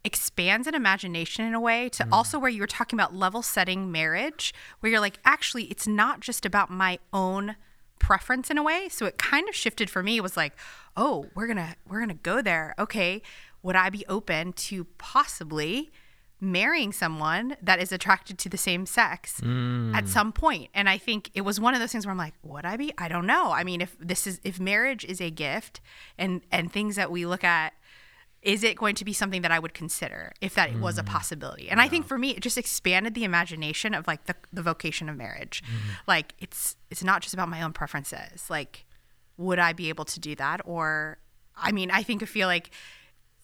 expands an imagination in a way to mm. also where you were talking about level setting marriage, where you're like, actually, it's not just about my own preference in a way. So it kind of shifted for me. It was like, oh, we're gonna we're gonna go there. Okay, would I be open to possibly marrying someone that is attracted to the same sex at mm. some point. And i think it was one of those things where i'm like would i be? I don't know. I mean if this is if marriage is a gift and and things that we look at is it going to be something that i would consider if that was a mm. possibility? And i think for me it just expanded the imagination of like the, the vocation of marriage. Mm-hmm. Like it's it's not just about my own preferences. Like would i be able to do that? Or i mean i think i feel like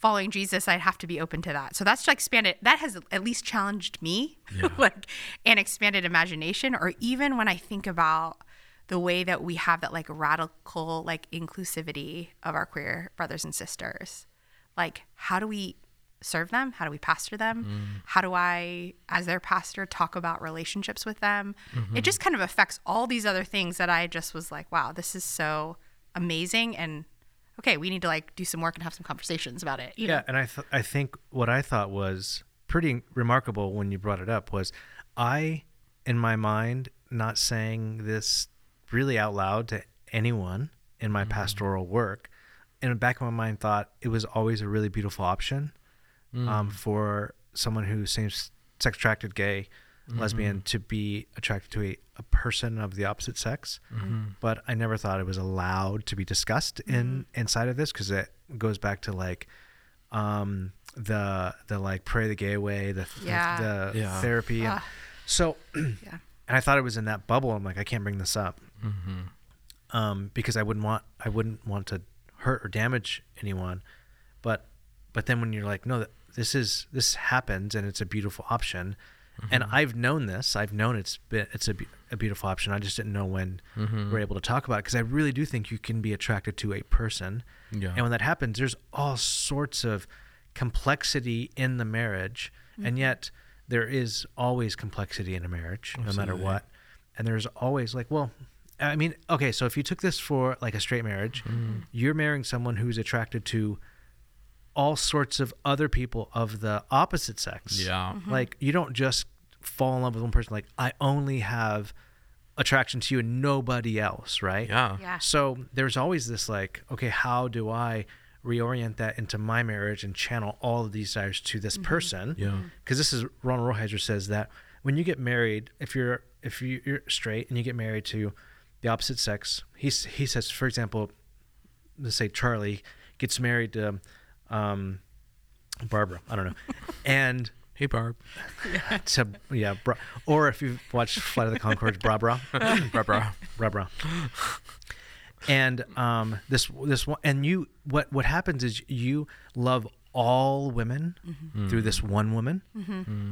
following Jesus, I'd have to be open to that. So that's like expanded. That has at least challenged me, like an expanded imagination. Or even when I think about the way that we have that like radical like inclusivity of our queer brothers and sisters, like how do we serve them? How do we pastor them? Mm. How do I, as their pastor, talk about relationships with them? It mm-hmm. just kind of affects all these other things that I just was like, wow, this is so amazing and okay, we need to like do some work and have some conversations about it. You know? Yeah, and I th- I think what I thought was pretty remarkable when you brought it up was I, in my mind, not saying this really out loud to anyone in my pastoral work, in the back of my mind, thought it was always a really beautiful option um, for someone who seems sex attracted, gay, lesbian, to be attracted to a, a person of the opposite sex. But I never thought it was allowed to be discussed in inside of this because it goes back to like um, the the like pray the gay away, the Yeah. the Yeah. therapy. And Ah. so, Yeah. and I thought it was in that bubble. I'm like, I can't bring this up um, because I wouldn't want I wouldn't want to hurt or damage anyone. But but then when you're like, no, th- this is this happens and it's a beautiful option, and I've known this. I've known it's been it's a, a beautiful option. I just didn't know when mm-hmm. we're able to talk about it because I really do think you can be attracted to a person, Yeah. and when that happens, there's all sorts of complexity in the marriage, and mm-hmm. yet there is always complexity in a marriage, no matter what. And there's always like, well, I mean, okay, so if you took this for like a straight marriage, mm-hmm. you're marrying someone who's attracted to all sorts of other people of the opposite sex. Yeah. Mm-hmm. Like you don't just fall in love with one person. Like I only have attraction to you and nobody else, right? Yeah. Yeah. So there's always this like, okay, how do I reorient that into my marriage and channel all of these desires to this mm-hmm. person? Yeah. Mm-hmm. Because this is Ronald Rolheiser says that when you get married, if you're if you- you're straight and you get married to the opposite sex, he's he says, for example, let's say Charlie gets married to um, Barbara, I don't know, and Hey, Barb. to yeah, bra, or if you've watched Flight of the Conchords, bra bra, Barbara. bra bra. And um, this this one, and you what what happens is you love all women through this one woman,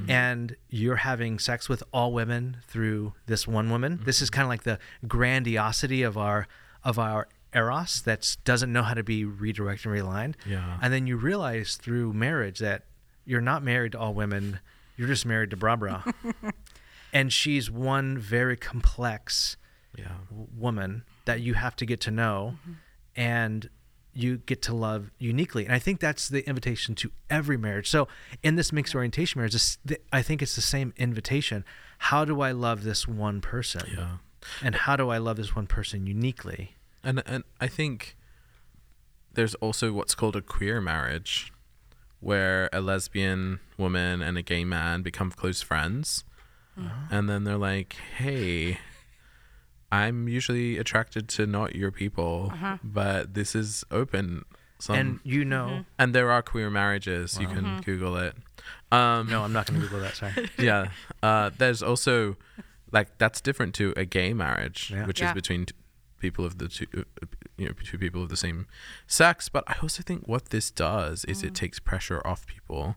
and you're having sex with all women through this one woman. This is kind of like the grandiosity of our of our eros that doesn't know how to be redirected and realigned. Yeah. And then you realize through marriage that you're not married to all women. You're just married to Bra Bra. and she's one very complex Yeah. w- woman that you have to get to know mm-hmm. and you get to love uniquely and i think that's the invitation to every marriage so in this mixed orientation marriage this, th- i think it's the same invitation how do i love this one person Yeah. and how do i love this one person uniquely And and I think there's also what's called a queer marriage, where a lesbian woman and a gay man become close friends, and then they're like, "Hey, I'm usually attracted to not your people, but this is open." Some, and and, you know And there are queer marriages. You can Google it. Um, no i'm not going to google that sorry yeah. Uh, there's also like that's different to a gay marriage, Yeah. which Yeah. is between t- people of the two, uh, you know, two people of the same sex. But I also think what this does is Mm-hmm. it takes pressure off people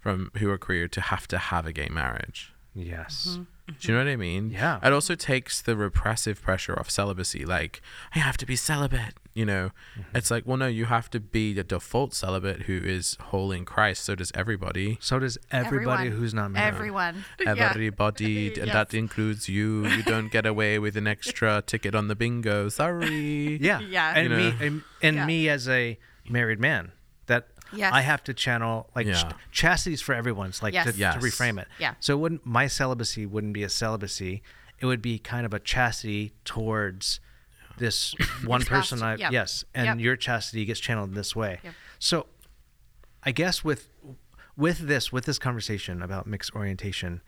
from who are queer to have to have a gay marriage. yes Mm-hmm. Do you know what I mean? Yeah. It also takes the repressive pressure off celibacy. Like, I have to be celibate. You know, Mm-hmm. it's like, well, no, you have to be the default celibate who is whole in Christ. So does everybody. so does everybody Everyone. who's not married Everyone. Yeah. Everybody, and Yes. that includes you. You don't get away with an extra ticket on the bingo. Sorry. yeah Yeah. and You me and, and Yeah. me as a married man that Yes. I have to channel like Yeah. ch- chastity's for everyone's like Yes. to, Yes. to reframe it. Yeah. So it wouldn't my celibacy wouldn't be a celibacy. It would be kind of a chastity towards this one person. I yep. yes, and Yep. your chastity gets channeled in this way. Yep. So, I guess with with this with this conversation about mixed orientation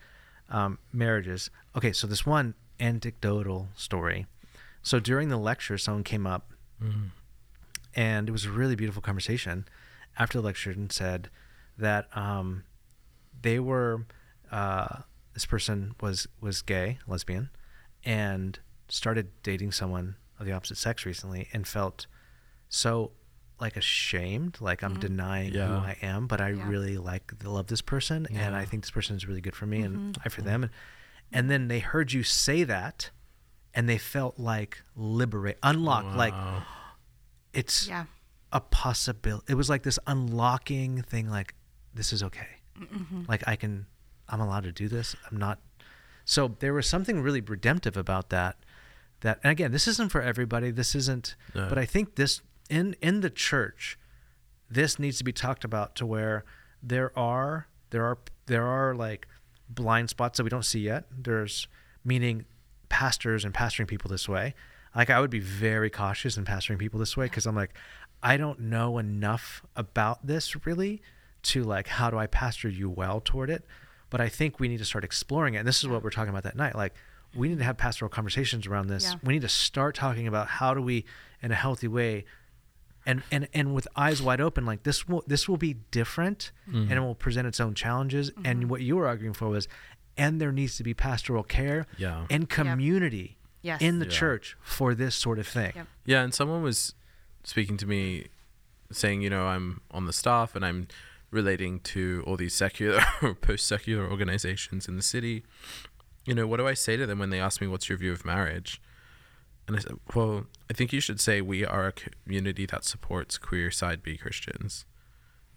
um, marriages. Okay, so this one anecdotal story. So during the lecture, someone came up and it was a really beautiful conversation after the lecture and said that um, they were uh, this person was was gay lesbian and started dating someone of the opposite sex recently and felt so like ashamed like i'm denying who i am but i Yeah. really like love this person and i think this person is really good for me and I for them and, and then they heard you say that and they felt like liberate unlocked like it's Yeah. A possibility. It was like this unlocking thing. Like this is okay. Mm-hmm. Like I can, I'm allowed to do this. I'm not. So there was something really redemptive about that. That and again, this isn't for everybody. This isn't. No. But I think this in in the church, this needs to be talked about to where there are there are there are like blind spots that we don't see yet. There's meaning pastors and pastoring people this way. Like I would be very cautious in pastoring people this way because I'm like, I don't know enough about this really to like how do I pastor you well toward it. But I think we need to start exploring it. And this is what we're talking about that night. Like we need to have pastoral conversations around this. Yeah. We need to start talking about how do we in a healthy way and and and with eyes wide open like this will this will be different mm-hmm. and it will present its own challenges and mm-hmm. what you were arguing for was and there needs to be pastoral care Yeah. and community Yes. in the Yeah. church for this sort of thing Yep. Yeah, and someone was speaking to me saying, you know, I'm on the staff and I'm relating to all these secular post secular organizations in the city. You know, what do I say to them when they ask me, what's your view of marriage? And I said, well, I think you should say we are a community that supports queer side B Christians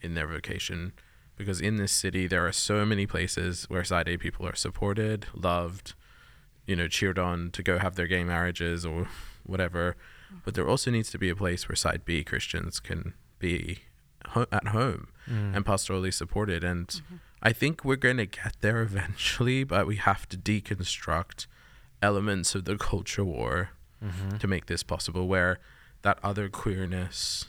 in their vocation. Because in this city, there are so many places where side A people are supported, loved, you know, cheered on to go have their gay marriages or whatever. But there also needs to be a place where side B Christians can be ho- at home mm. and pastorally supported. And mm-hmm. I think we're going to get there eventually, but we have to deconstruct elements of the culture war mm-hmm. to make this possible, where that other queerness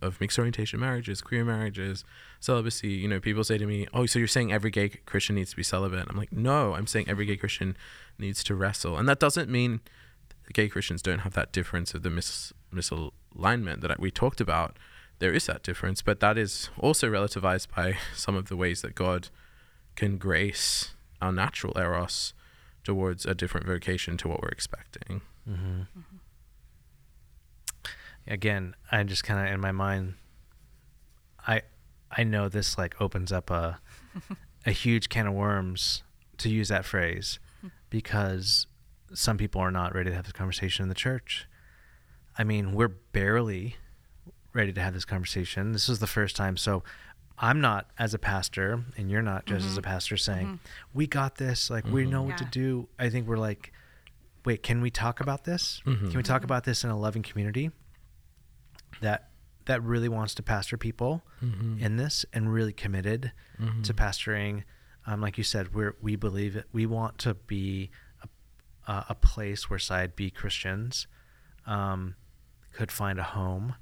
of mixed orientation marriages, queer marriages, celibacy. You know, people say to me, "Oh, so you're saying every gay Christian needs to be celibate?" I'm like, "No, I'm saying every gay Christian needs to wrestle," and that doesn't mean the gay Christians don't have that difference of the mis- misalignment that we talked about. There is that difference, but that is also relativized by some of the ways that God can grace our natural eros towards a different vocation to what we're expecting. Mm-hmm. Mm-hmm. again, I just kind of in my mind, I I know this like opens up a a huge can of worms to use that phrase because some people are not ready to have this conversation in the church. I mean, we're barely ready to have this conversation. This is the first time, so I'm not as a pastor, and you're not just as a mm-hmm. pastor saying, mm-hmm. "We got this." Like we mm-hmm. know what to do. I think we're like, "Wait, can we talk about this? Can we talk about this in a loving community?" that that really wants to pastor people in this and really committed to pastoring. Um, like you said, we're we believe it. We want to be a, a, a place where side B Christians um, could find a home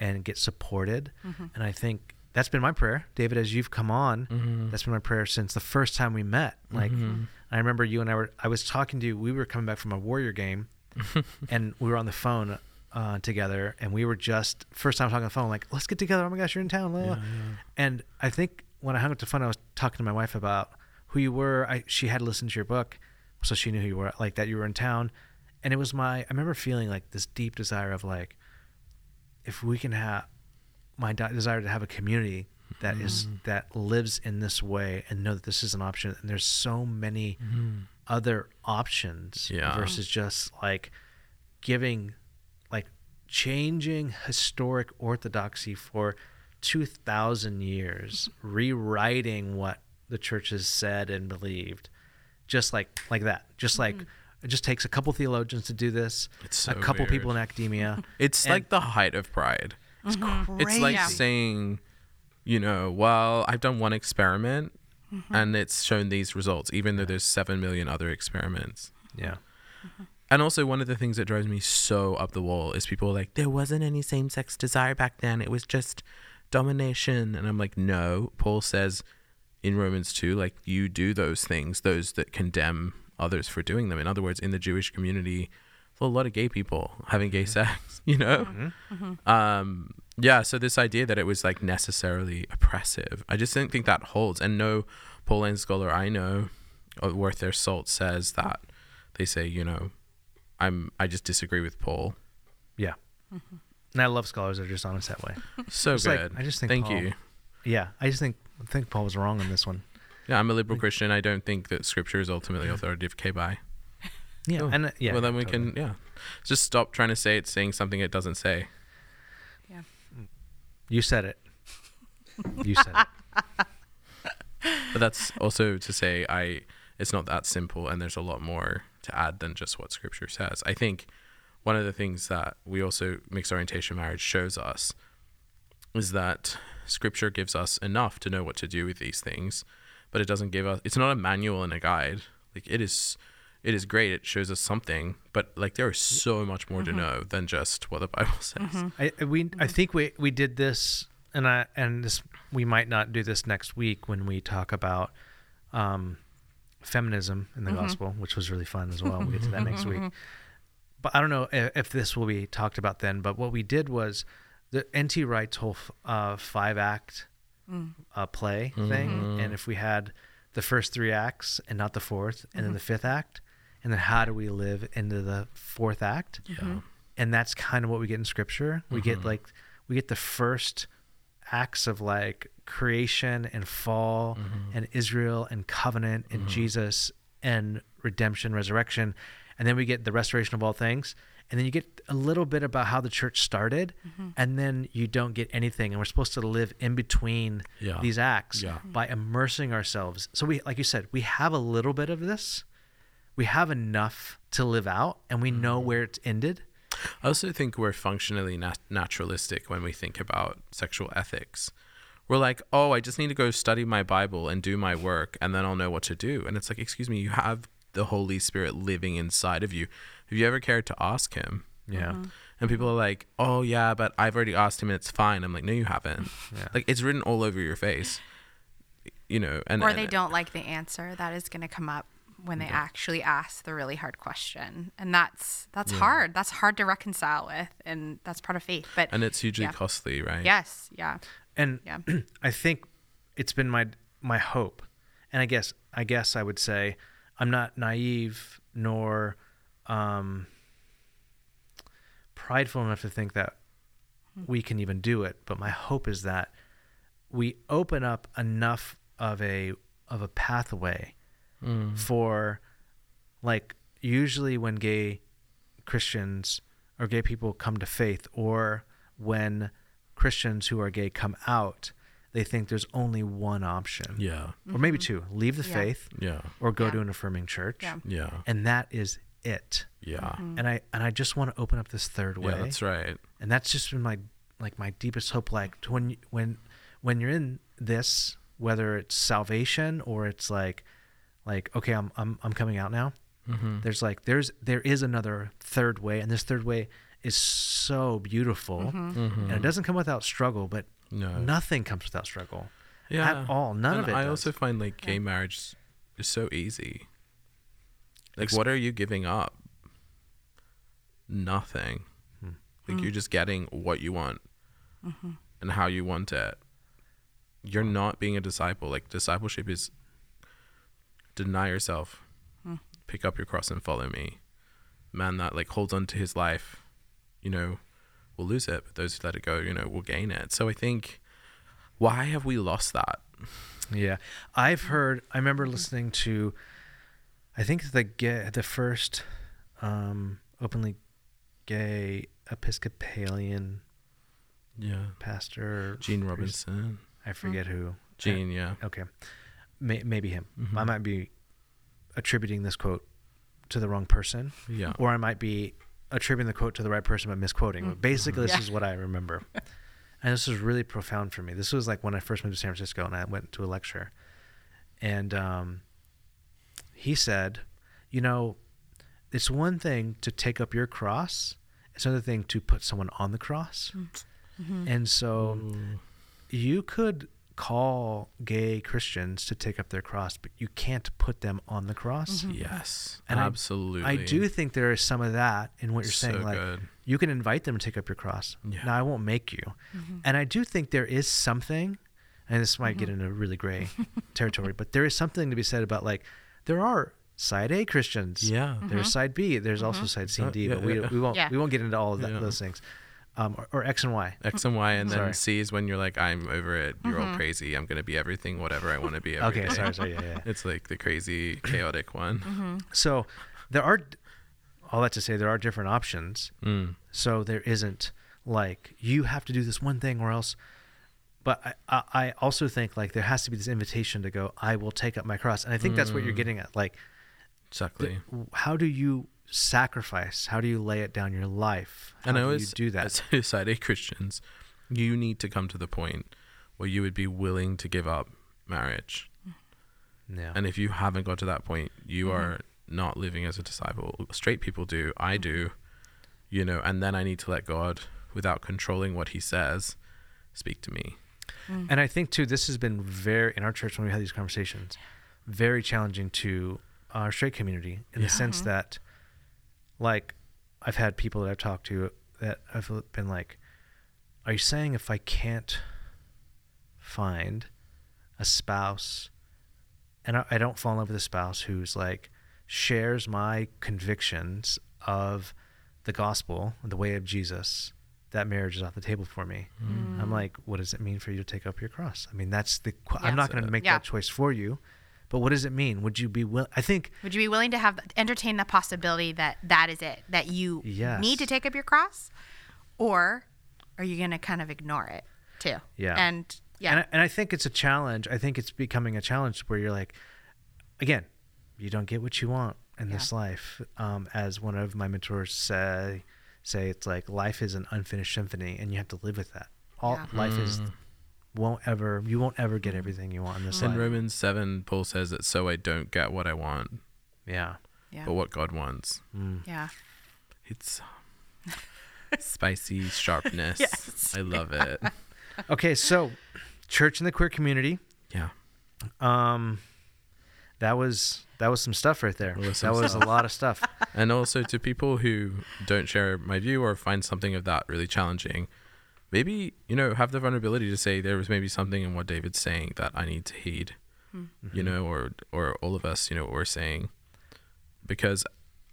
and get supported. And I think that's been my prayer, David. As you've come on, that's been my prayer since the first time we met. Like I remember you and I were. I was talking to you. We were coming back from a Warrior game, and we were on the phone uh, together, and we were just first time talking on the phone. Like, let's get together. Oh my gosh, you're in town. la, la." And I think when I hung up the phone, I was talking to my wife about who you were. I she had listened to your book, so she knew who you were. Like that you were in town, and it was my. I remember feeling like this deep desire of like, if we can have my di- desire to have a community that is mm. that lives in this way and know that this is an option and there's so many mm-hmm. other options Yeah. versus just like giving like changing historic orthodoxy for 2000 years rewriting what the church has said and believed just like like that just like mm-hmm. it just takes a couple theologians to do this It's a so couple people in academia It's And- like the height of pride. It's mm-hmm. crazy. It's like Yeah. saying, you know, well, I've done one experiment mm-hmm. and it's shown these results, even though there's seven million other experiments. yeah And also, one of the things that drives me so up the wall is people are like, there wasn't any same sex desire back then. It was just domination. And I'm like, no. Paul says in Romans 2, like, you do those things, those that condemn others for doing them. In other words, in the Jewish community, well, a lot of gay people having gay sex, you know? Um, yeah, so this idea that it was like necessarily oppressive, I just don't think that holds. And no Pauline scholar I know uh, worth their salt says that they say, you know, I'm I just disagree with Paul. Yeah. And I love scholars that are just honest that way. So It's like, good. I just think Thank Paul- you. Yeah. I just think I think Paul was wrong on this one. Yeah, I'm a liberal Christian. I don't think that scripture is ultimately authoritative. K by. Yeah. Cool. And uh, yeah. well, then we totally. can yeah, just stop trying to say it's saying something it doesn't say. Yeah. You said it. You said it. But that's also to say I it's not that simple and there's a lot more to add than just what scripture says. I think one of the things that we also mixed orientation marriage shows us is that scripture gives us enough to know what to do with these things, but it doesn't give us it's not a manual and a guide. Like it is it is great. It shows us something, but like there is so much more to mm-hmm. know than just what the Bible says. Mm-hmm. I I- we I mm-hmm. think we we did this and I and this we might not do this next week when we talk about um feminism in the gospel, which was really fun as well. We'll get to that next week. But I don't know if, if this will be talked about then. But what we did was the NT Wright's whole f- uh, five act mm. uh, play mm-hmm. thing, and if we had the first three acts and not the fourth, and then the mm-hmm. fifth act, and then how do we live into the fourth act? Yeah. and that's kind of what we get in scripture. We get mm-hmm. like we get the first acts of like creation and fall and israel and covenant and jesus and redemption resurrection. And then we get the restoration of all things and then you get a little bit about how the church started mm-hmm. and then you don't get anything and we're supposed to live in between Yeah. these acts Yeah. by immersing ourselves so we like you said we have a little bit of this we have enough to live out and we know mm-hmm. where it's ended I also think we're functionally nat- naturalistic when we think about sexual ethics. We're like, oh, I just need to go study my Bible and do my work, and then I'll know what to do. And it's like, excuse me, you have the Holy Spirit living inside of you. Have you ever cared to ask Him? Yeah. Mm-hmm. And people are like, oh, yeah, but I've already asked Him and it's fine. I'm like, no, you haven't. Yeah. Like, it's written all over your face. You know, and or and- they don't like the answer that is going to come up when they actually ask the really hard question and that's that's hard that's hard to reconcile with and that's part of faith but and it's hugely Yeah. costly, right? yes yeah And Yeah. I think it's been my my hope, and I guess I guess I would say I'm not naive nor um, prideful enough to think that we can even do it. But my hope is that we open up enough of a of a pathway for like usually when gay Christians or gay people come to faith or when Christians who are gay come out, they think there's only one option. Yeah. Or maybe two. Leave the Mm-hmm. Yeah. faith Yeah. or go Yeah. to an affirming church. Yeah. Yeah. And that is it. Yeah. Mm-hmm. And I and I just want to open up this third way. Yeah, that's right. And that's just been my like my deepest hope like to when you- when when you're in this whether it's salvation or it's like like okay I'm I'm I'm coming out now. Mm-hmm. There's like there's there is another third way and this third way is so beautiful Mm-hmm. and it doesn't come without struggle but Mm-hmm. No. nothing comes without struggle Yeah. at all none And of it I does. also find like gay marriage is so easy. Like, what are you giving up? Nothing. Hmm. Like, you're just getting what you want and how you want it. You're not being a disciple. Like, discipleship is deny yourself, pick up your cross and follow me. Man that like holds on to his life, you know, will lose it, but those who let it go, you know, will gain it. So I think, why have we lost that? Yeah, I've heard. I remember listening to, I think the gay, the first um, openly gay Episcopalian Yeah. pastor, Gene priest- Robinson. I forget who. Gene, yeah. Okay, May, maybe him. Mhm. I might be attributing this quote to the wrong person, Yeah. or I might be attributing the quote to the right person but misquoting. But basically, this Yeah. is what I remember. and this was really profound for me. This was like when I first moved to San Francisco and I went to a lecture. And um, he said, You know, it's one thing to take up your cross, it's another thing to put someone on the cross. Mm-hmm. And so mm. you could call gay Christians to take up their cross, but you can't put them on the cross. Mm-hmm. Yes. And absolutely. I do think there is some of that in what you're So saying. Like good. you can invite them to take up your cross. Yeah. Now I won't make you. Mm-hmm. And I do think there is something, and this might Mm-hmm. get into really gray territory, but there is something to be said about like there are side A Christians. Yeah. There's side B. There's also side C and D, Uh, but we, yeah. we won't Yeah. we won't get into all of that, Yeah. those things. Um, or, or X and Y. X and Y, and then Sorry. C is when you're like, I'm over it. You're all crazy. I'm gonna be everything, whatever I want to be. every Okay, day." sorry, sorry, yeah, yeah. It's like the crazy, chaotic one. So there are all that to say there are different options. Mm. So there isn't like you have to do this one thing or else. But I, I, also think like there has to be this invitation to go. I will take up my cross, and I think that's what you're getting at. Like, Exactly. the, how do you sacrifice? How do you lay it down your life? How and I do always you do that? As side A Christians, you need to come to the point where you would be willing to give up marriage. Yeah. And if you haven't got to that point, you Mm-hmm. are not living as a disciple. Straight people do. I do. You know, and then I need to let God, without controlling what He says, speak to me. Mm. And I think too, this has been very in our church when we had these conversations, very challenging to our straight community in Yeah. the sense mm-hmm. that, like, I've had people that I've talked to that have been like, "Are you saying if I can't find a spouse, and I, I don't fall in love with a spouse who's like shares my convictions of the gospel, the way of Jesus?" That marriage is off the table for me. I'm like, what does it mean for you to take up your cross? I mean, that's the. qu- I'm not going to make Yeah. that choice for you, but what does it mean? Would you be will? I think Would you be willing to have entertain the possibility that that is it, that you Yes. need to take up your cross, or are you going to kind of ignore it too? Yeah. and yeah, And I, and I think it's a challenge. I think it's becoming a challenge where you're like, again, you don't get what you want in this life. Um, as one of my mentors say, say it's like life is an unfinished symphony, and you have to live with that. All Yeah. life is mm. won't ever you won't ever get everything you want in this In life. Romans 7, Paul says that so I don't get what I want, Yeah. Yeah. but what God wants. Mm. Yeah. It's uh, spicy sharpness. Yes. I love it. Okay, so church in the queer community. Yeah. Um, that was that was some stuff right there. That was That some was a lot of stuff. And also to people who don't share my view or find something of that really challenging, maybe, you know, have the vulnerability to say there was maybe something in what David's saying that I need to heed. Hmm. You mm-hmm. know, or or all of us, you know, what we're saying. Because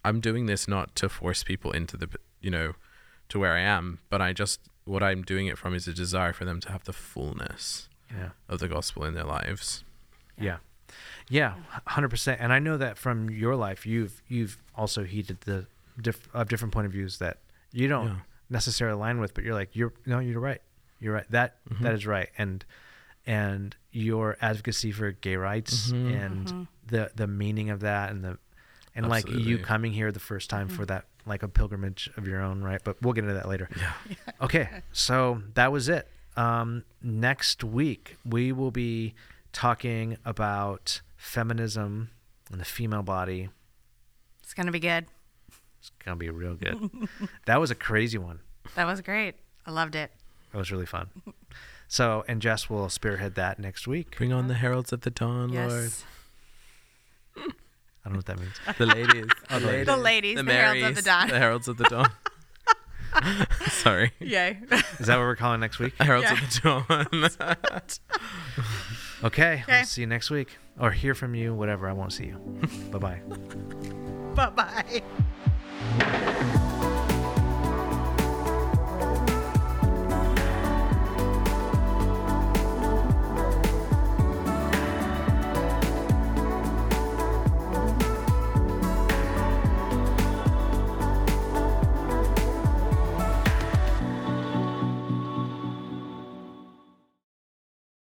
I'm doing this not to force people into the you know, to where I am, but I just what I'm doing it from is a desire for them to have the fullness Yeah. of the gospel in their lives. Yeah. Yeah, hundred percent. And I know that from your life, you've you've also heeded the diff, of different point of views that you don't Yeah. necessarily align with, but you're like, you're no, you're right. You're right. That Mm-hmm. that is right. And and your advocacy for gay rights Mm-hmm. and the the meaning of that and the and like you coming here the first time for that like a pilgrimage of your own, right? But we'll get into that later. Yeah. Okay, so that was it. Um, next week we will be talking about feminism and the female body. It's gonna be good. It's gonna be real good. that was a crazy one. That was great. I loved it. That was really fun. So, and Jess will spearhead that next week. Bring on the heralds of the dawn, Lord. Yes. I don't know what that means. The ladies. the ladies. The ladies, the heralds of the dawn. The heralds of the dawn. Sorry. Yay. Is that what we're calling next week? Heralds Yeah. of the dawn. Okay, Okay. we'll see you next week or hear from you, whatever. I won't see you. bye bye. bye bye.